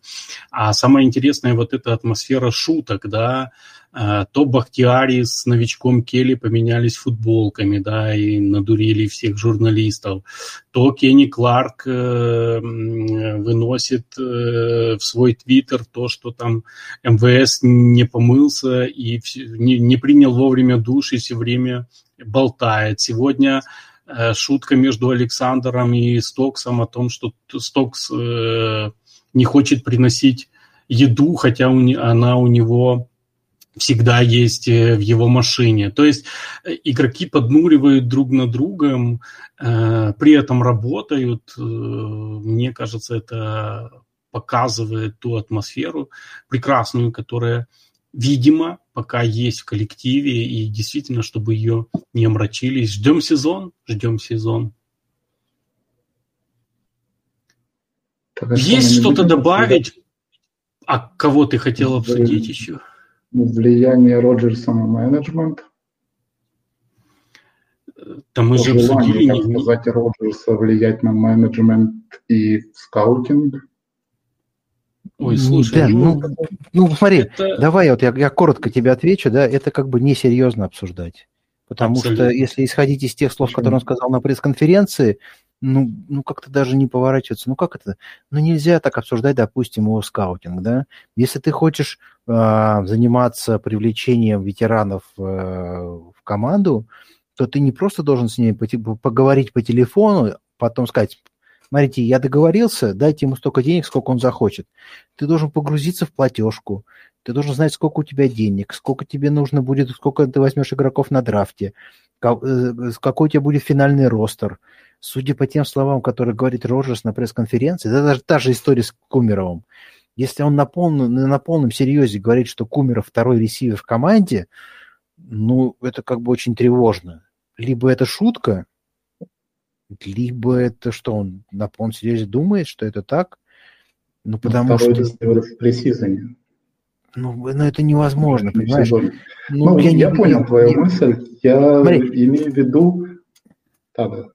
А самое интересное вот эта атмосфера шуток, да, то Бахтиари с новичком Келли поменялись футболками, да, и надурили всех журналистов, то Кенни Кларк э, выносит э, в свой твиттер то, что там МВС не помылся и не, принял вовремя душ и все время болтает. Сегодня э, шутка между Александром и Стоксом о том, что Стокс не хочет приносить еду, хотя она у него всегда есть э, в его машине. То есть э, игроки поднуривают друг на другом, э, при этом работают. Мне кажется, это показывает ту атмосферу прекрасную, которая, видимо, пока есть в коллективе, и действительно, чтобы ее не омрачились. Ждем сезон, ждем сезон. Так, а есть что-то добавить? А кого ты хотел обсудить еще? Влияние Роджерса на менеджмент. Там мы же обсудили... так сказать, Роджерса влиять на менеджмент и скаутинг. Ой, слушай, да, ну, ну, ну, смотри, это- давай вот я, я коротко тебе отвечу, да, это как бы несерьезно обсуждать. Потому что Абсолютно. если исходить из тех слов, Почему? которые он сказал на пресс-конференции, ну, ну как-то даже не поворачиваться. Ну как это? Ну нельзя так обсуждать, допустим, его скаутинг, да? Если ты хочешь а, заниматься привлечением ветеранов э, в команду, то ты не просто должен с поте- поговорить по телефону, потом сказать, смотрите, я договорился, дайте ему столько денег, сколько он захочет. Ты должен погрузиться в платежку, ты должен знать, сколько у тебя денег, сколько тебе нужно будет, сколько ты возьмешь игроков на драфте, ка- э, какой у тебя будет финальный ростер. Судя по тем словам, которые говорит Роджерс на пресс-конференции, это даже та же история с Кумеровым. Если он на полном, на полном серьезе говорит, что Кумеров второй ресивер в команде, ну, это как бы очень тревожно. Либо это шутка, либо это что, он на полном серьезе думает, что это так? Ну, потому Второй что, ресивер в пресизоне. ну, ну, это невозможно, понимаешь? Ну, Ну, я, не- понял твою мысль. Я Смотри. имею в виду... Да, да.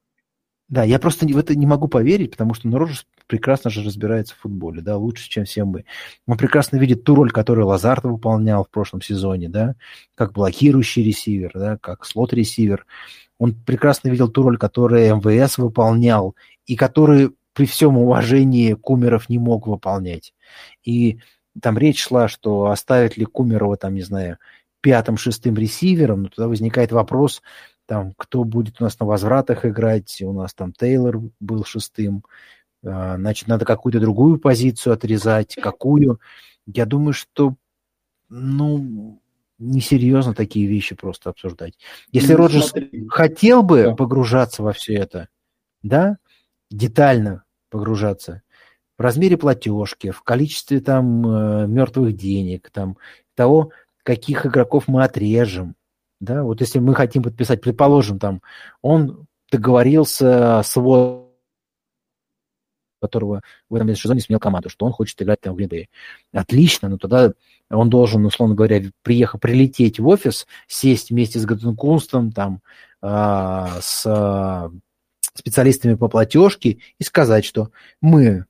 Да, я просто в это не могу поверить, потому что Роджерс прекрасно же разбирается в футболе, да, лучше, чем все мы. Он прекрасно видит ту роль, которую Лазард выполнял в прошлом сезоне, да, как блокирующий ресивер, да, как слот-ресивер. Он прекрасно видел ту роль, которую МВС выполнял, и которую при всем уважении Кумеров не мог выполнять. И там речь шла, что оставить ли Кумерова, там, не знаю, пятым-шестым ресивером, но тогда возникает вопрос, там, кто будет у нас на возвратах играть, у нас там Тейлор был шестым, а, значит, надо какую-то другую позицию отрезать, какую. Я думаю, что, ну, несерьезно такие вещи просто обсуждать. Если Ну, Роджерс смотри. хотел бы Да. погружаться во все это, да, детально погружаться, в размере платежки, в количестве там э, мертвых денег, там того, каких игроков мы отрежем, да, вот если мы хотим подписать, предположим, там, он договорился с Уо- которого в этом сезоне сменил команду, что он хочет играть там в Гринбее. Отлично, но тогда он должен, условно говоря, приехать, прилететь в офис, сесть вместе с Гатенкунстом, там, а, с а, специалистами по платежке и сказать, что мы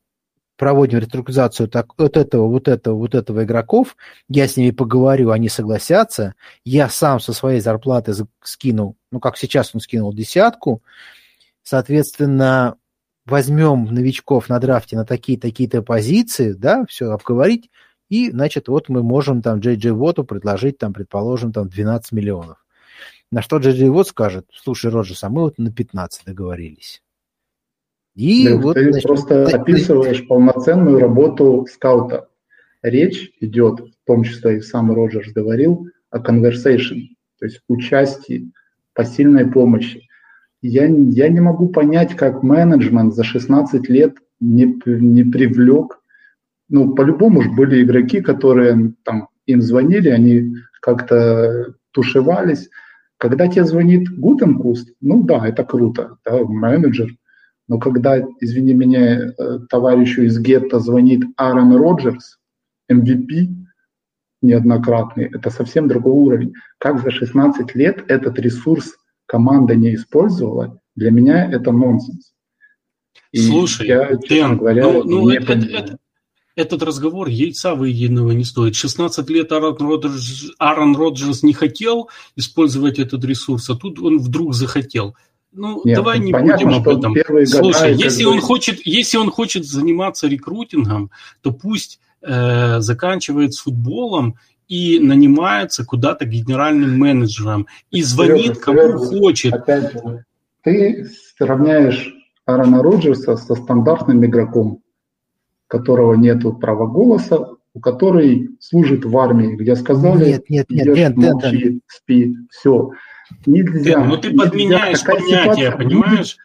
проводим реструктуризацию так, вот этого, вот этого, вот этого игроков, я с ними поговорю, они согласятся, я сам со своей зарплаты за- скину, ну, как сейчас он скинул десятку, соответственно, возьмем новичков на драфте на такие-такие-то позиции, да, все обговорить, и, значит, вот мы можем там Джей Джей Воту предложить, там, предположим, там 12 миллионов. На что Джей Джей Вот скажет, слушай, Роджерс, а мы вот на 15 договорились. И вот, ты значит, просто ты- описываешь полноценную работу скаута. Речь идет, в том числе и сам Роджерс говорил, о conversation, то есть участии, посильной помощи. Я, я не могу понять, как менеджмент за 16 лет не, не привлек. Ну, по-любому же были игроки, которые там им звонили, они как-то тушевались. Когда тебе звонит Гутекунст, ну да, это круто, да, менеджер, но когда, извини меня, э, товарищу из гетто звонит Аарон Роджерс, MVP неоднократный, это совсем другой уровень. Как за 16 лет этот ресурс команда не использовала, для меня это нонсенс. И Слушай, я, Дэн, говоря, ну, ну, не это- понимаю. это- этот разговор яйца выеденного не стоит. 16 лет Аарон Роджерс, Аарон Роджерс не хотел использовать этот ресурс, а тут он вдруг захотел. Ну, Нет, давай ну, не понятно, будем об этом. года Слушай, если он хочет, если он хочет заниматься рекрутингом, то пусть э, заканчивает с футболом и нанимается куда-то генеральным менеджером и звонит Серёжа, кому Серёжа, хочет. Опять же, ты сравняешь Аарона Роджерса со стандартным игроком, которого нету права голоса, у который служит в армии, где сказали, Нет, нет, нет, идешь, Дэн, молчи, Дэн. спи, все. Нельзя. Дэн, ну ты нельзя. подменяешь Такая понятия, ситуация понимаешь?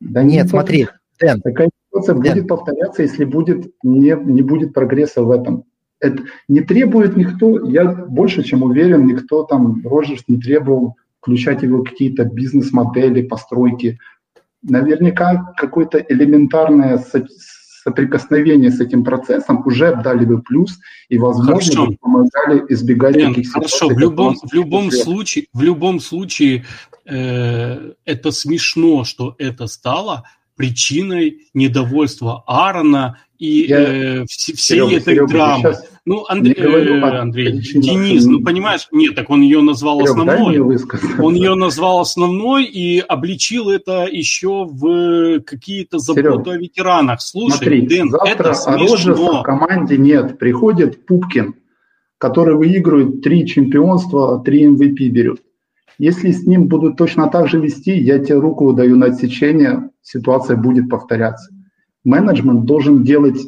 будет- Да Нет, не смотри, Дэн, Такая ситуация Дэн. будет повторяться, если будет не, не будет прогресса в этом. Это не требует никто, я больше чем уверен, никто там, Роджерс не требовал включать его какие-то бизнес-модели, постройки. Наверняка какое-то элементарное соприкосновение с этим процессом уже дали бы плюс и, возможно, Хорошо. бы помогали избегать Дэн, таких хорошо, ситуаций. в как любом, в любом случае, в любом случае э, это смешно, что это стало причиной недовольства Аарона и Я- э, все, всей Серега, этой Серега, драмы. сейчас Ну, Андрей, говорю э, Андрей. Денис, ну понимаешь, нет, так он ее назвал Серег, основной. Он ее назвал основной и обличил это еще в какие-то заботы о ветеранах. Слушай, Смотри, Дэн, завтра это Роджерса в смешно. команде нет. Приходит Пупкин, который выигрывает три чемпионства, три MVP берет. Если с ним будут точно так же вести, я тебе руку даю на отсечение, ситуация будет повторяться. Менеджмент должен делать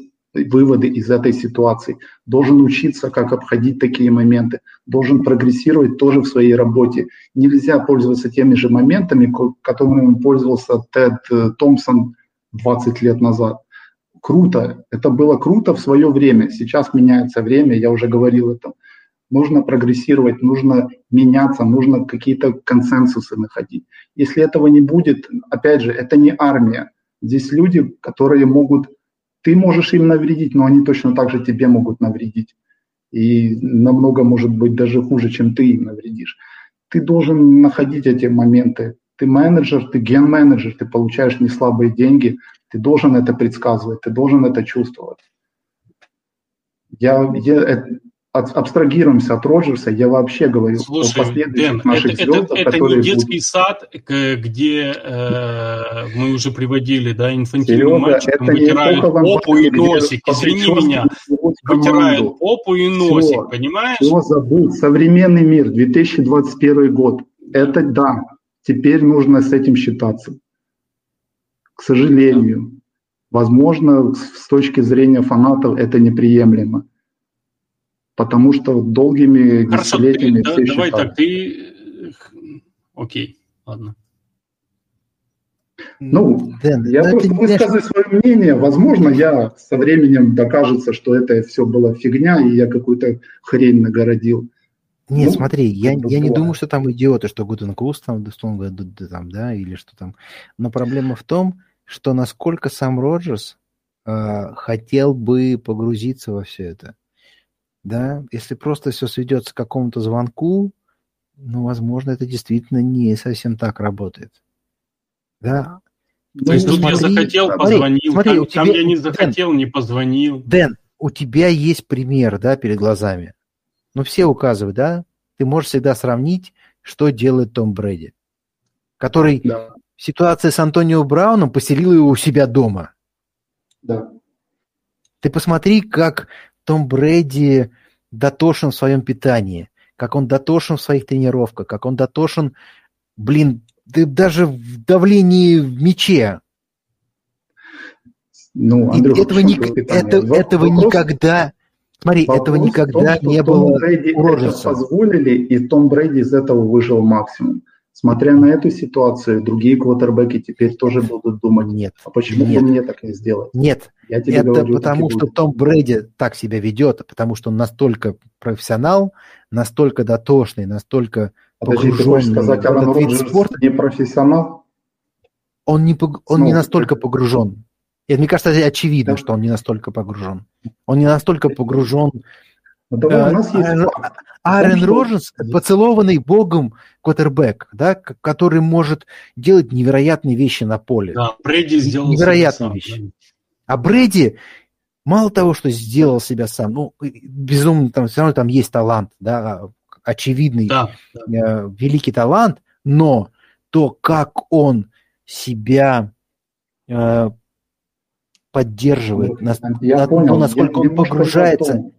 выводы из этой ситуации, должен учиться, как обходить такие моменты, должен прогрессировать тоже в своей работе. Нельзя пользоваться теми же моментами, ко- которыми пользовался Тед э, Томпсон 20 лет назад. Круто, это было круто в свое время. Сейчас меняется время, я уже говорил это. Нужно прогрессировать, нужно меняться, нужно какие-то консенсусы находить. Если этого не будет, опять же, это не армия. Здесь люди, которые могут, ты можешь им навредить, но они точно так же тебе могут навредить. И намного, может быть, даже хуже, чем ты им навредишь. Ты должен находить эти моменты. Ты менеджер, ты ген-менеджер, ты получаешь неслабые деньги, ты должен это предсказывать, ты должен это чувствовать. Я, я э, от- абстрагируемся от Роджерса, я вообще говорю о Слушай, последующих Дэн, наших это, это, звездах, это которые не будут. детский сад, к- где э, мы уже приводили, да, инфантильным это не вытирают попу и носик. Извини меня, вытирают попу и носик, понимаешь? Все забудь. Современный мир, 2021 год. Это да, теперь нужно с этим считаться. К сожалению. Возможно, с точки зрения фанатов это неприемлемо. Потому что долгими Хорошо, ты- десятилетиями да- все давай считали. так, ты... э, Окей, ладно. Ну, Дэн, Я ну, просто высказываю свое мнение. Возможно, я со временем докажется, что это все была фигня, и я какую-то хрень нагородил. Нет, Ну, смотри, я, я не думаю, что там идиоты, что Гуден Кус там, да, да, да, там, да, или что там. Но проблема в том, что насколько сам Роджерс э, хотел бы погрузиться во все это. Да, если просто все сведется к какому-то звонку, ну, возможно, это действительно не совсем так работает. Да. То есть Ну, тут я смотри, захотел, смотри, позвонил, смотри, там, у там тебя- я не Дэн, захотел, не позвонил. Дэн, у тебя есть пример, да, перед глазами. Ну, все указывают, да? Ты можешь всегда сравнить, что делает Том Брэди, который Да, ситуация с Антонио Брауном поселила его у себя дома. да. Ты посмотри, как Том Брэди дотошен в своем питании, как он дотошен в своих тренировках, как он дотошен, блин, да даже в давлении в мяче. Ну, Андрюха, этого, питание? это- Во- этого вопрос- никогда, смотри, этого вопрос в никогда том, не было Брэди это позволили, и Том Брэди из этого выжил максимум. Смотря на эту ситуацию, другие квотербеки теперь тоже будут думать, Нет, а почему нет. бы мне так не сделать? нет, Я тебе Это говорю, потому, что будет. Том Брэди так себя ведет, потому что он настолько профессионал, настолько дотошный, настолько Подожди, ты хочешь сказать, вид Роджерс спорта. не профессионал? он не, пог- он не Ну, настолько погружен. И мне кажется, очевидно, Да. что он не настолько погружен. Он не настолько погружен. Ну, давай, Э, у нас есть Аарон- факт. Аарон что- Роджерс – поцелованный богом квотербек, да, который может делать невероятные вещи на поле. Да, Брэди сделал Невероятная себя сам, вещь. да. А Брэди мало того, что сделал себя сам, ну, безумно, там все равно там есть талант, да, очевидный, Да, да. э, великий талант, но то, как он себя э, поддерживает, нас- Я на- понял. ну, насколько Я он погружается.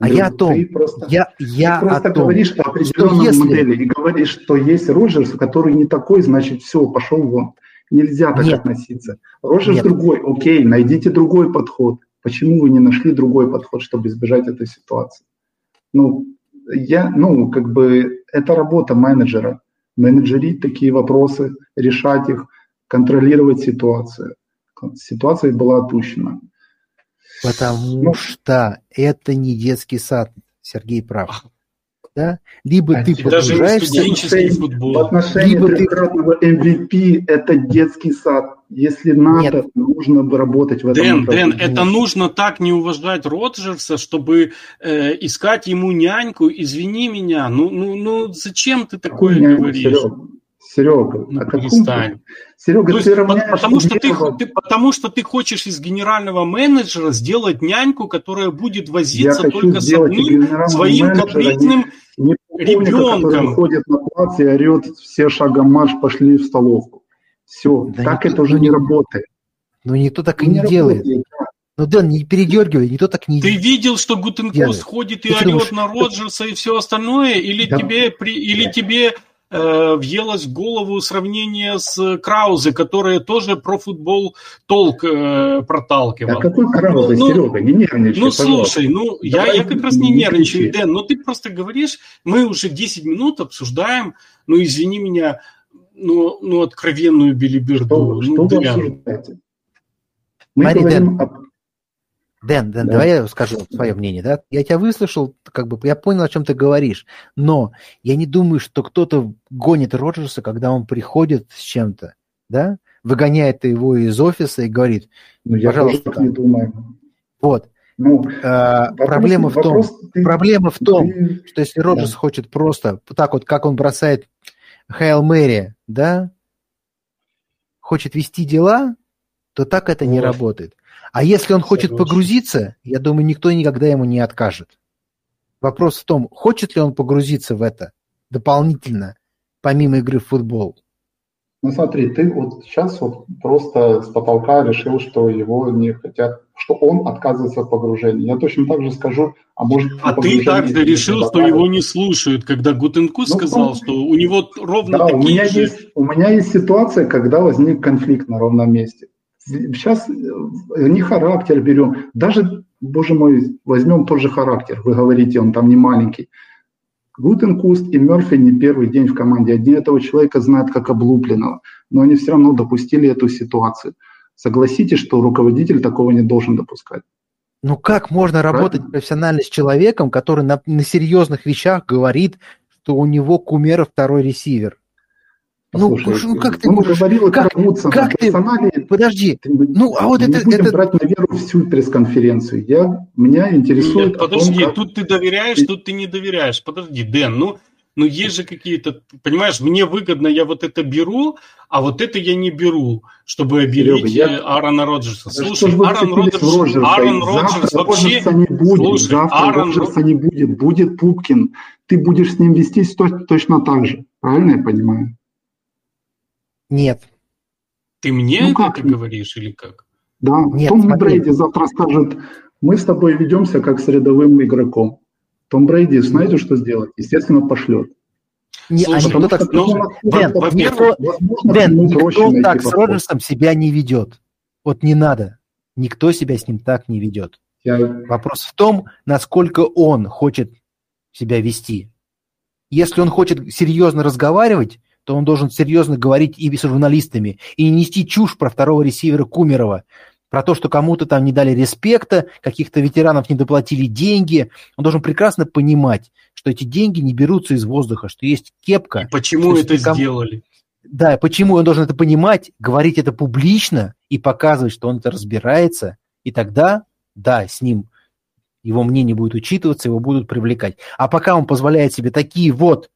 О. А я о том, Ты просто, я, ты я о просто том, говоришь о определенной если- модели и говоришь, что есть Роджерс, который не такой, значит, все, пошел вон. Нельзя так Нет. относиться. Роджерс Нет. другой, окей, найдите другой подход. Почему вы не нашли другой подход, чтобы избежать этой ситуации? Ну, я, ну, как бы, это работа менеджера. Менеджерить такие вопросы, решать их, контролировать ситуацию. Ситуация была отпущена. Потому Ну. что это не детский сад, Сергей прав. Да? Либо А ты это даже не погружаешься, студенческий В футбол. отношении Либо ты- трехкратного MVP это детский сад. Если надо, нужно бы работать в этом Дэн, Дэн, это нужно так не уважать Роджерса, чтобы э, искать ему няньку. Извини меня, ну, ну, ну, зачем ты такое няньку, говоришь? Серег? Серега, Ну, каком перестань. Серега, есть ты равняешь потому, что ты, ты- потому что ты хочешь из генерального менеджера сделать няньку, которая будет Я возиться хочу только с одним своим капризным не который ребенком. выходит на плац и орет, все шагом марш, пошли в столовку. Все, Да так никто- это уже ну, не не- работает. Но никто так и Ну, не делает. работает. Ну, Дэн, не передергивай, никто так не Ты видел, что Гутенкост Делает. ходит и Ты орет думаешь, на Роджерса и все остальное? Или Да. тебе, при, или тебе э, въелось в голову сравнение с Краузе, которое тоже про футбол толк э, проталкивал? А какой Краузе, Ну, ну, Серега, не нервничай, Ну, пожалуйста. слушай, ну, я, Давай я как раз не не нервничаю, кричи. Дэн, но ты просто говоришь, мы уже 10 минут обсуждаем, ну, извини меня, ну, ну откровенную билиберду. Что, ну, что вы Дэн. обсуждаете? Мы Смотри, говорим об... Дэн, Дэн, Да. давай я скажу свое мнение, да? Я тебя выслушал, как бы я понял, о чем ты говоришь, но я не думаю, что кто-то гонит Роджерса, когда он приходит с чем-то, да? Выгоняет его из офиса и говорит, Ну, я тоже Пожалуйста. так не думаю. вот, Ну, э, вопрос- проблема в том, ты- проблема в том, ты- что если Роджерс хочет просто, так вот, как он бросает Хейл Мэри, да, хочет вести дела, то так это не Вот. работает. А если он хочет Согласен. погрузиться, я думаю, никто никогда ему не откажет. Вопрос в том, хочет ли он погрузиться в это дополнительно, помимо игры в футбол. Ну смотри, ты вот сейчас вот просто с потолка решил, что его не хотят, что он отказывается от погружения. Я точно так же скажу, а может... А ты также решил, что его не слушают, когда Гутекунст Ну, сказал, ну, что у него ровно Да, у такие меня, же... есть, у меня есть ситуация, когда возник конфликт на ровном месте. Сейчас не характер берем, даже, боже мой, возьмем тот же характер. Вы говорите, он там не маленький. Гутекунст и Мерфи не первый день в команде. Одни этого человека знают как облупленного, но они все равно допустили эту ситуацию. Согласитесь, что руководитель такого не должен допускать. Ну как можно работать Правильно. профессионально с человеком, который на, на серьезных вещах говорит, что у него кумера второй ресивер? Ну, Послушай, ну, как ты он можешь- говорил о как- Карвудсоне, как ты- персонале, Подожди, ну а вот не это, будем это брать на веру всю пресс-конференцию. Я, меня интересует Нет, о том, подожди, как- тут ты доверяешь, тут ты не доверяешь. Подожди, Дэн, ну, ну есть же какие-то, понимаешь, мне выгодно, я вот это беру, а вот это я не беру, чтобы обелить я- э, Аарона Роджерса. Да Слушай, Аарон Роджерс, Роджерса? Аарон Роджерс вообще... Роджерса не будет, Слушай, завтра Аарон Роджерса не будет, будет Пупкин. Ты будешь с ним вестись то- точно так же. Правильно я понимаю? Нет. Ты мне Ну это как? говоришь или как? Да, Нет, Том смотри. Брейди завтра скажет, мы с тобой ведемся как с рядовым игроком. Том Брейди, знаете, что сделать? Естественно, пошлет. Не, а Слушай, никто так, ну, Дэн, никто, возможно, Дэн, никто так с подход. Роджерсом себя не ведет. Вот не надо. Никто себя с ним так не ведет. Я- Вопрос в том, насколько он хочет себя вести. Если он хочет серьезно разговаривать, то он должен серьезно говорить и с журналистами, и не нести чушь про второго ресивера Кумерова, про то, что кому-то там не дали респекта, каких-то ветеранов не доплатили деньги. Он должен прекрасно понимать, что эти деньги не берутся из воздуха, что есть кепка. И почему это ком- сделали? Да, почему он должен это понимать, говорить это публично и показывать, что он это разбирается, и тогда, да, с ним его мнение будет учитываться, его будут привлекать. А пока он позволяет себе такие вот,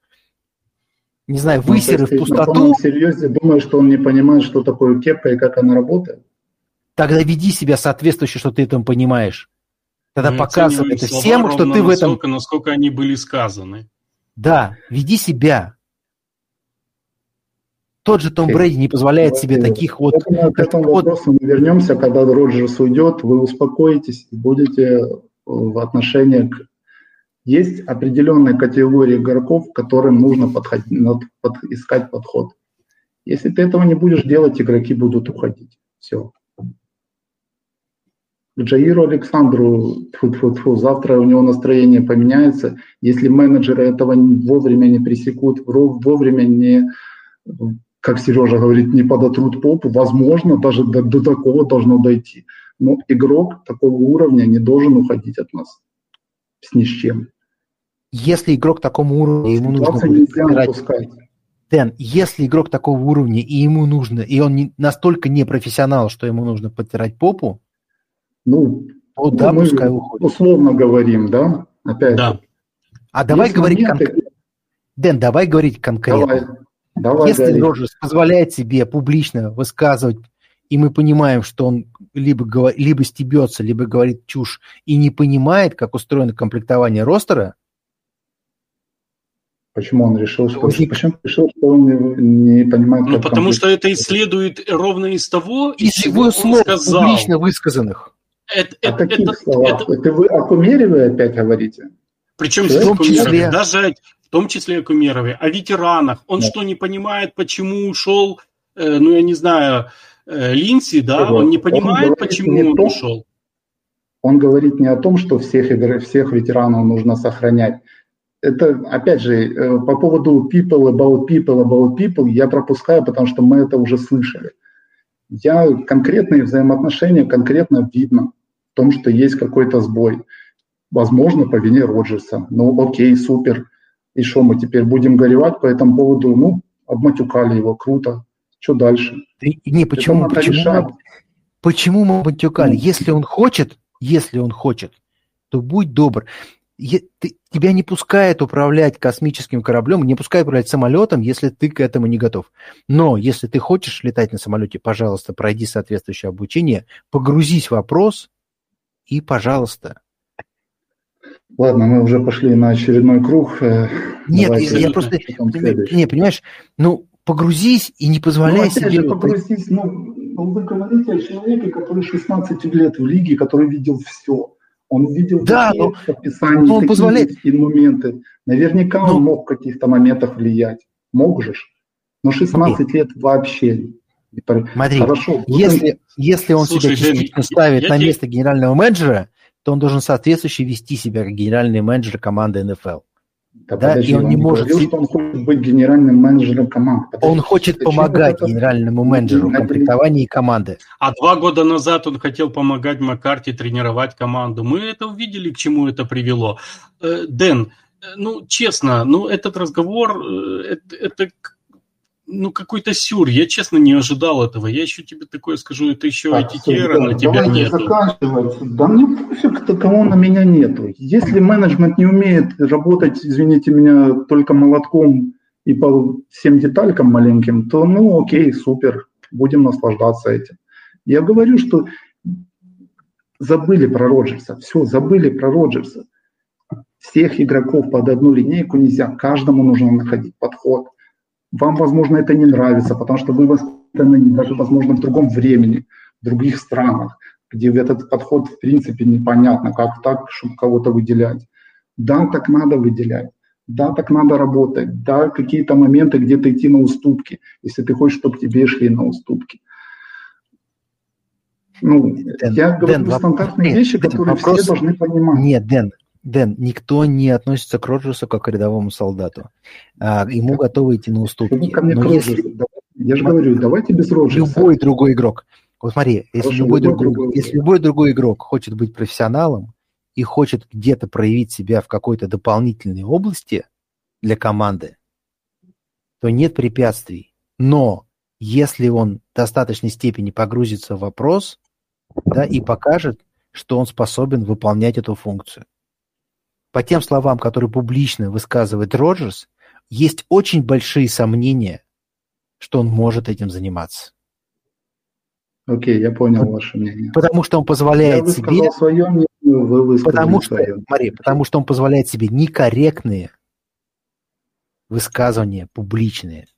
не знаю, Ну, высеры есть в ты на пустоту, серьезе думаешь, что он не понимает, что такое кепка и как она работает? тогда веди себя соответствующе, что ты этом понимаешь. Тогда Мы показывай это всем, что ты в этом... настолько, насколько они были сказаны. Да, веди себя. Tот же Том. Брейди не позволяет себе таких вот... Думаю, к этому вот- вопросу мы вернемся, когда Роджерс уйдет, вы успокоитесь и будете в отношении к... Есть определенная категория игроков, к которым нужно подходить, под- искать подход. Если ты этого не будешь делать, игроки будут уходить. Все. К Джаиру Александру, тьфу -тьфу -тьфу, завтра у него настроение поменяется. Если менеджеры этого вовремя не пресекут, вовремя не как Сережа говорит, не подотрут попу, возможно, даже до, до такого должно дойти. Но игрок такого уровня не должен уходить от нас с ни с чем. Если игрок такому уровню, ему нужно будет отпускать. Дэн, если игрок такого уровня, и ему нужно, и он не, настолько не профессионал, что ему нужно подтирать попу, Ну, то да, мы пускай уходит. условно говорим, да? Опять. Да. А давай Есть говорить, моменты- кон- Дэн, давай говорить конкретно. Давай. Давай, Если говори. Роджерс позволяет себе публично высказывать, и мы понимаем, что он либо, либо стебется, либо говорит чушь, и не понимает, как устроено комплектование ростера, Почему он решил, что, Ник... почему решил, что он не, не понимает? Ну, потому что это исследует ровно из того, из его слов, сказал. публично высказанных. Это, О это, каких это, словах? Это... это вы о Кумерове опять говорите? Причем здесь числе... Даже в том числе о Кумерове, о ветеранах. Он да. что, не понимает, почему ушел, э, ну, я не знаю, э, Линси, да? Он не понимает, он почему он том, ушел. Он говорит не о том, что всех, всех ветеранов нужно сохранять это, опять же, э, по поводу people, about people, about people, я пропускаю, потому что мы это уже слышали. Я конкретные взаимоотношения конкретно видно в том, что есть какой-то сбой. Возможно, по вине Роджерса. Ну, окей, супер. И что, мы теперь будем горевать по этому поводу? Ну, обматюкали его, круто. Что дальше? Не, почему, почему, почему мы обматюкали? Если он хочет, если он хочет, то будь добр ты, тебя не пускает управлять космическим кораблем, не пускает управлять самолетом, если ты к этому не готов. Но если ты хочешь летать на самолете, пожалуйста, пройди соответствующее обучение, погрузись в вопрос и, пожалуйста. Ладно, мы уже пошли на очередной круг. Э, Нет, Давайте я просто... Не, понимаешь, ну, погрузись и не позволяй ну, себе... Же, погрузись, ну, вы говорите о человеке, который 16 лет в лиге, который видел все. Он видел да, но, описания, но он позволяет... моменты. Наверняка но... он мог в каких-то моментах влиять. Мог же. Но 16 Окей. лет вообще. Смотри, Хорошо, если, если он Слушай, себя частично Дэн, ставит я, на я, место генерального менеджера, то он должен соответствующе вести себя как генеральный менеджер команды НФЛ. Да, да подожди, и он, он не может... Говорил, что он хочет быть генеральным менеджером команды. Подожди, он хочет помогать это... генеральному менеджеру в комплектовании команды. А два года назад он хотел помогать Маккарти тренировать команду. Мы это увидели, к чему это привело. Э, Дэн, э, ну, честно, ну, этот разговор, э, это, это ну, какой-то сюр. Я, честно, не ожидал этого. Я еще тебе такое скажу, это еще так, на тебя нет. Да мне пофиг, кого на меня нету. Если менеджмент не умеет работать, извините меня, только молотком и по всем деталькам маленьким, то, ну, окей, супер, будем наслаждаться этим. Я говорю, что забыли про Роджерса, все, забыли про Роджерса. Всех игроков под одну линейку нельзя, каждому нужно находить подход. Вам, возможно, это не нравится, потому что вы воспитаны даже, возможно, в другом времени, в других странах, где этот подход, в принципе, непонятно, как так, чтобы кого-то выделять. Да, так надо выделять. Да, так надо работать. Да, какие-то моменты где-то идти на уступки, если ты хочешь, чтобы тебе шли на уступки. Ну, Дэн, я говорю Дэн, стандартные воп... вещи, которые вопрос... все должны понимать. Нет, Дэн, Дэн, никто не относится к Роджерсу как к рядовому солдату. А, ему готовы идти на уступки. Ко мне Но если... Я же говорю, давайте без Роджерса. Любой другой игрок. Вот смотри, если любой, другой, другой, если любой другой игрок хочет быть профессионалом и хочет где-то проявить себя в какой-то дополнительной области для команды, то нет препятствий. Но если он в достаточной степени погрузится в вопрос да, и покажет, что он способен выполнять эту функцию по тем словам, которые публично высказывает Роджерс, есть очень большие сомнения, что он может этим заниматься. Окей, я понял ваше мнение. Потому что он позволяет я себе... свое мнение, вы потому что, свое. Смотри, потому что он позволяет себе некорректные высказывания публичные.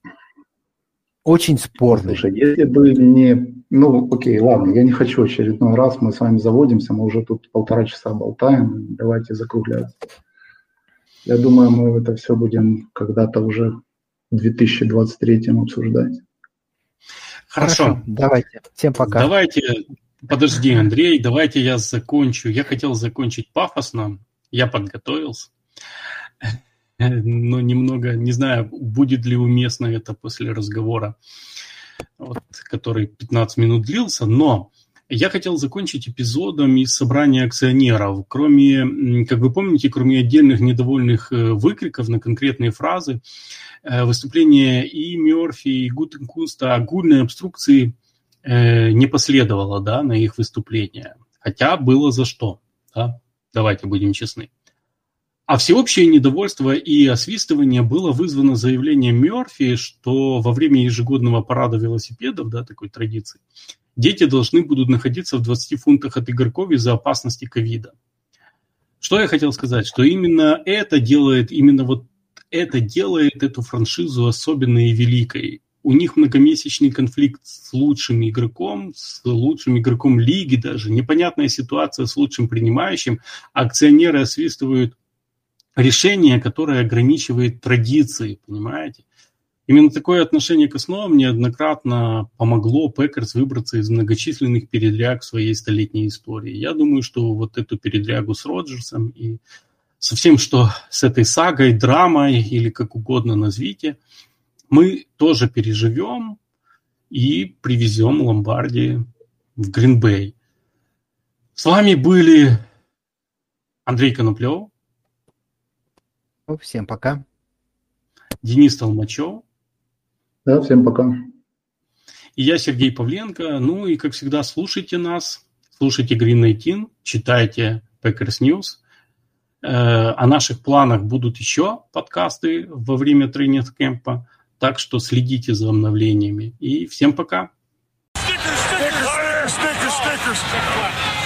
Очень спорные. Слушай, если бы не... Ну, окей, ладно, я не хочу очередной раз, мы с вами заводимся, мы уже тут полтора часа болтаем, давайте закругляться. Я думаю, мы это все будем когда-то уже в 2023 обсуждать. Хорошо. Хорошо. Давайте. Всем пока. Давайте, подожди, Андрей, давайте я закончу. Я хотел закончить пафосно. Я подготовился. *laughs* но немного, не знаю, будет ли уместно это после разговора, вот, который 15 минут длился, но я хотел закончить эпизодом из собрания акционеров. Кроме, как вы помните, кроме отдельных недовольных э, выкриков на конкретные фразы, э, выступления и Мерфи, и Гутенкуста, огульной обструкции э, не последовало да, на их выступления. Хотя было за что. Да? Давайте будем честны. А всеобщее недовольство и освистывание было вызвано заявлением Мерфи, что во время ежегодного парада велосипедов, да, такой традиции, дети должны будут находиться в 20 фунтах от игроков из-за опасности ковида. Что я хотел сказать? Что именно это делает, именно вот это делает эту франшизу особенной и великой. У них многомесячный конфликт с лучшим игроком, с лучшим игроком лиги даже, непонятная ситуация с лучшим принимающим. Акционеры освистывают решение, которое ограничивает традиции, понимаете? Именно такое отношение к основам неоднократно помогло Пекерс выбраться из многочисленных передряг своей столетней истории. Я думаю, что вот эту передрягу с Роджерсом и со всем, что с этой сагой, драмой или как угодно назовите, мы тоже переживем и привезем Ломбарди в Гринбей. С вами были Андрей Коноплев. Всем пока. Денис Толмачев. Да, всем пока. И я Сергей Павленко. Ну и, как всегда, слушайте нас, слушайте Green 19, читайте Packers News. Э, о наших планах будут еще подкасты во время тренинг-кемпа, так что следите за обновлениями. И всем пока. Stickers, stickers, stickers, stickers.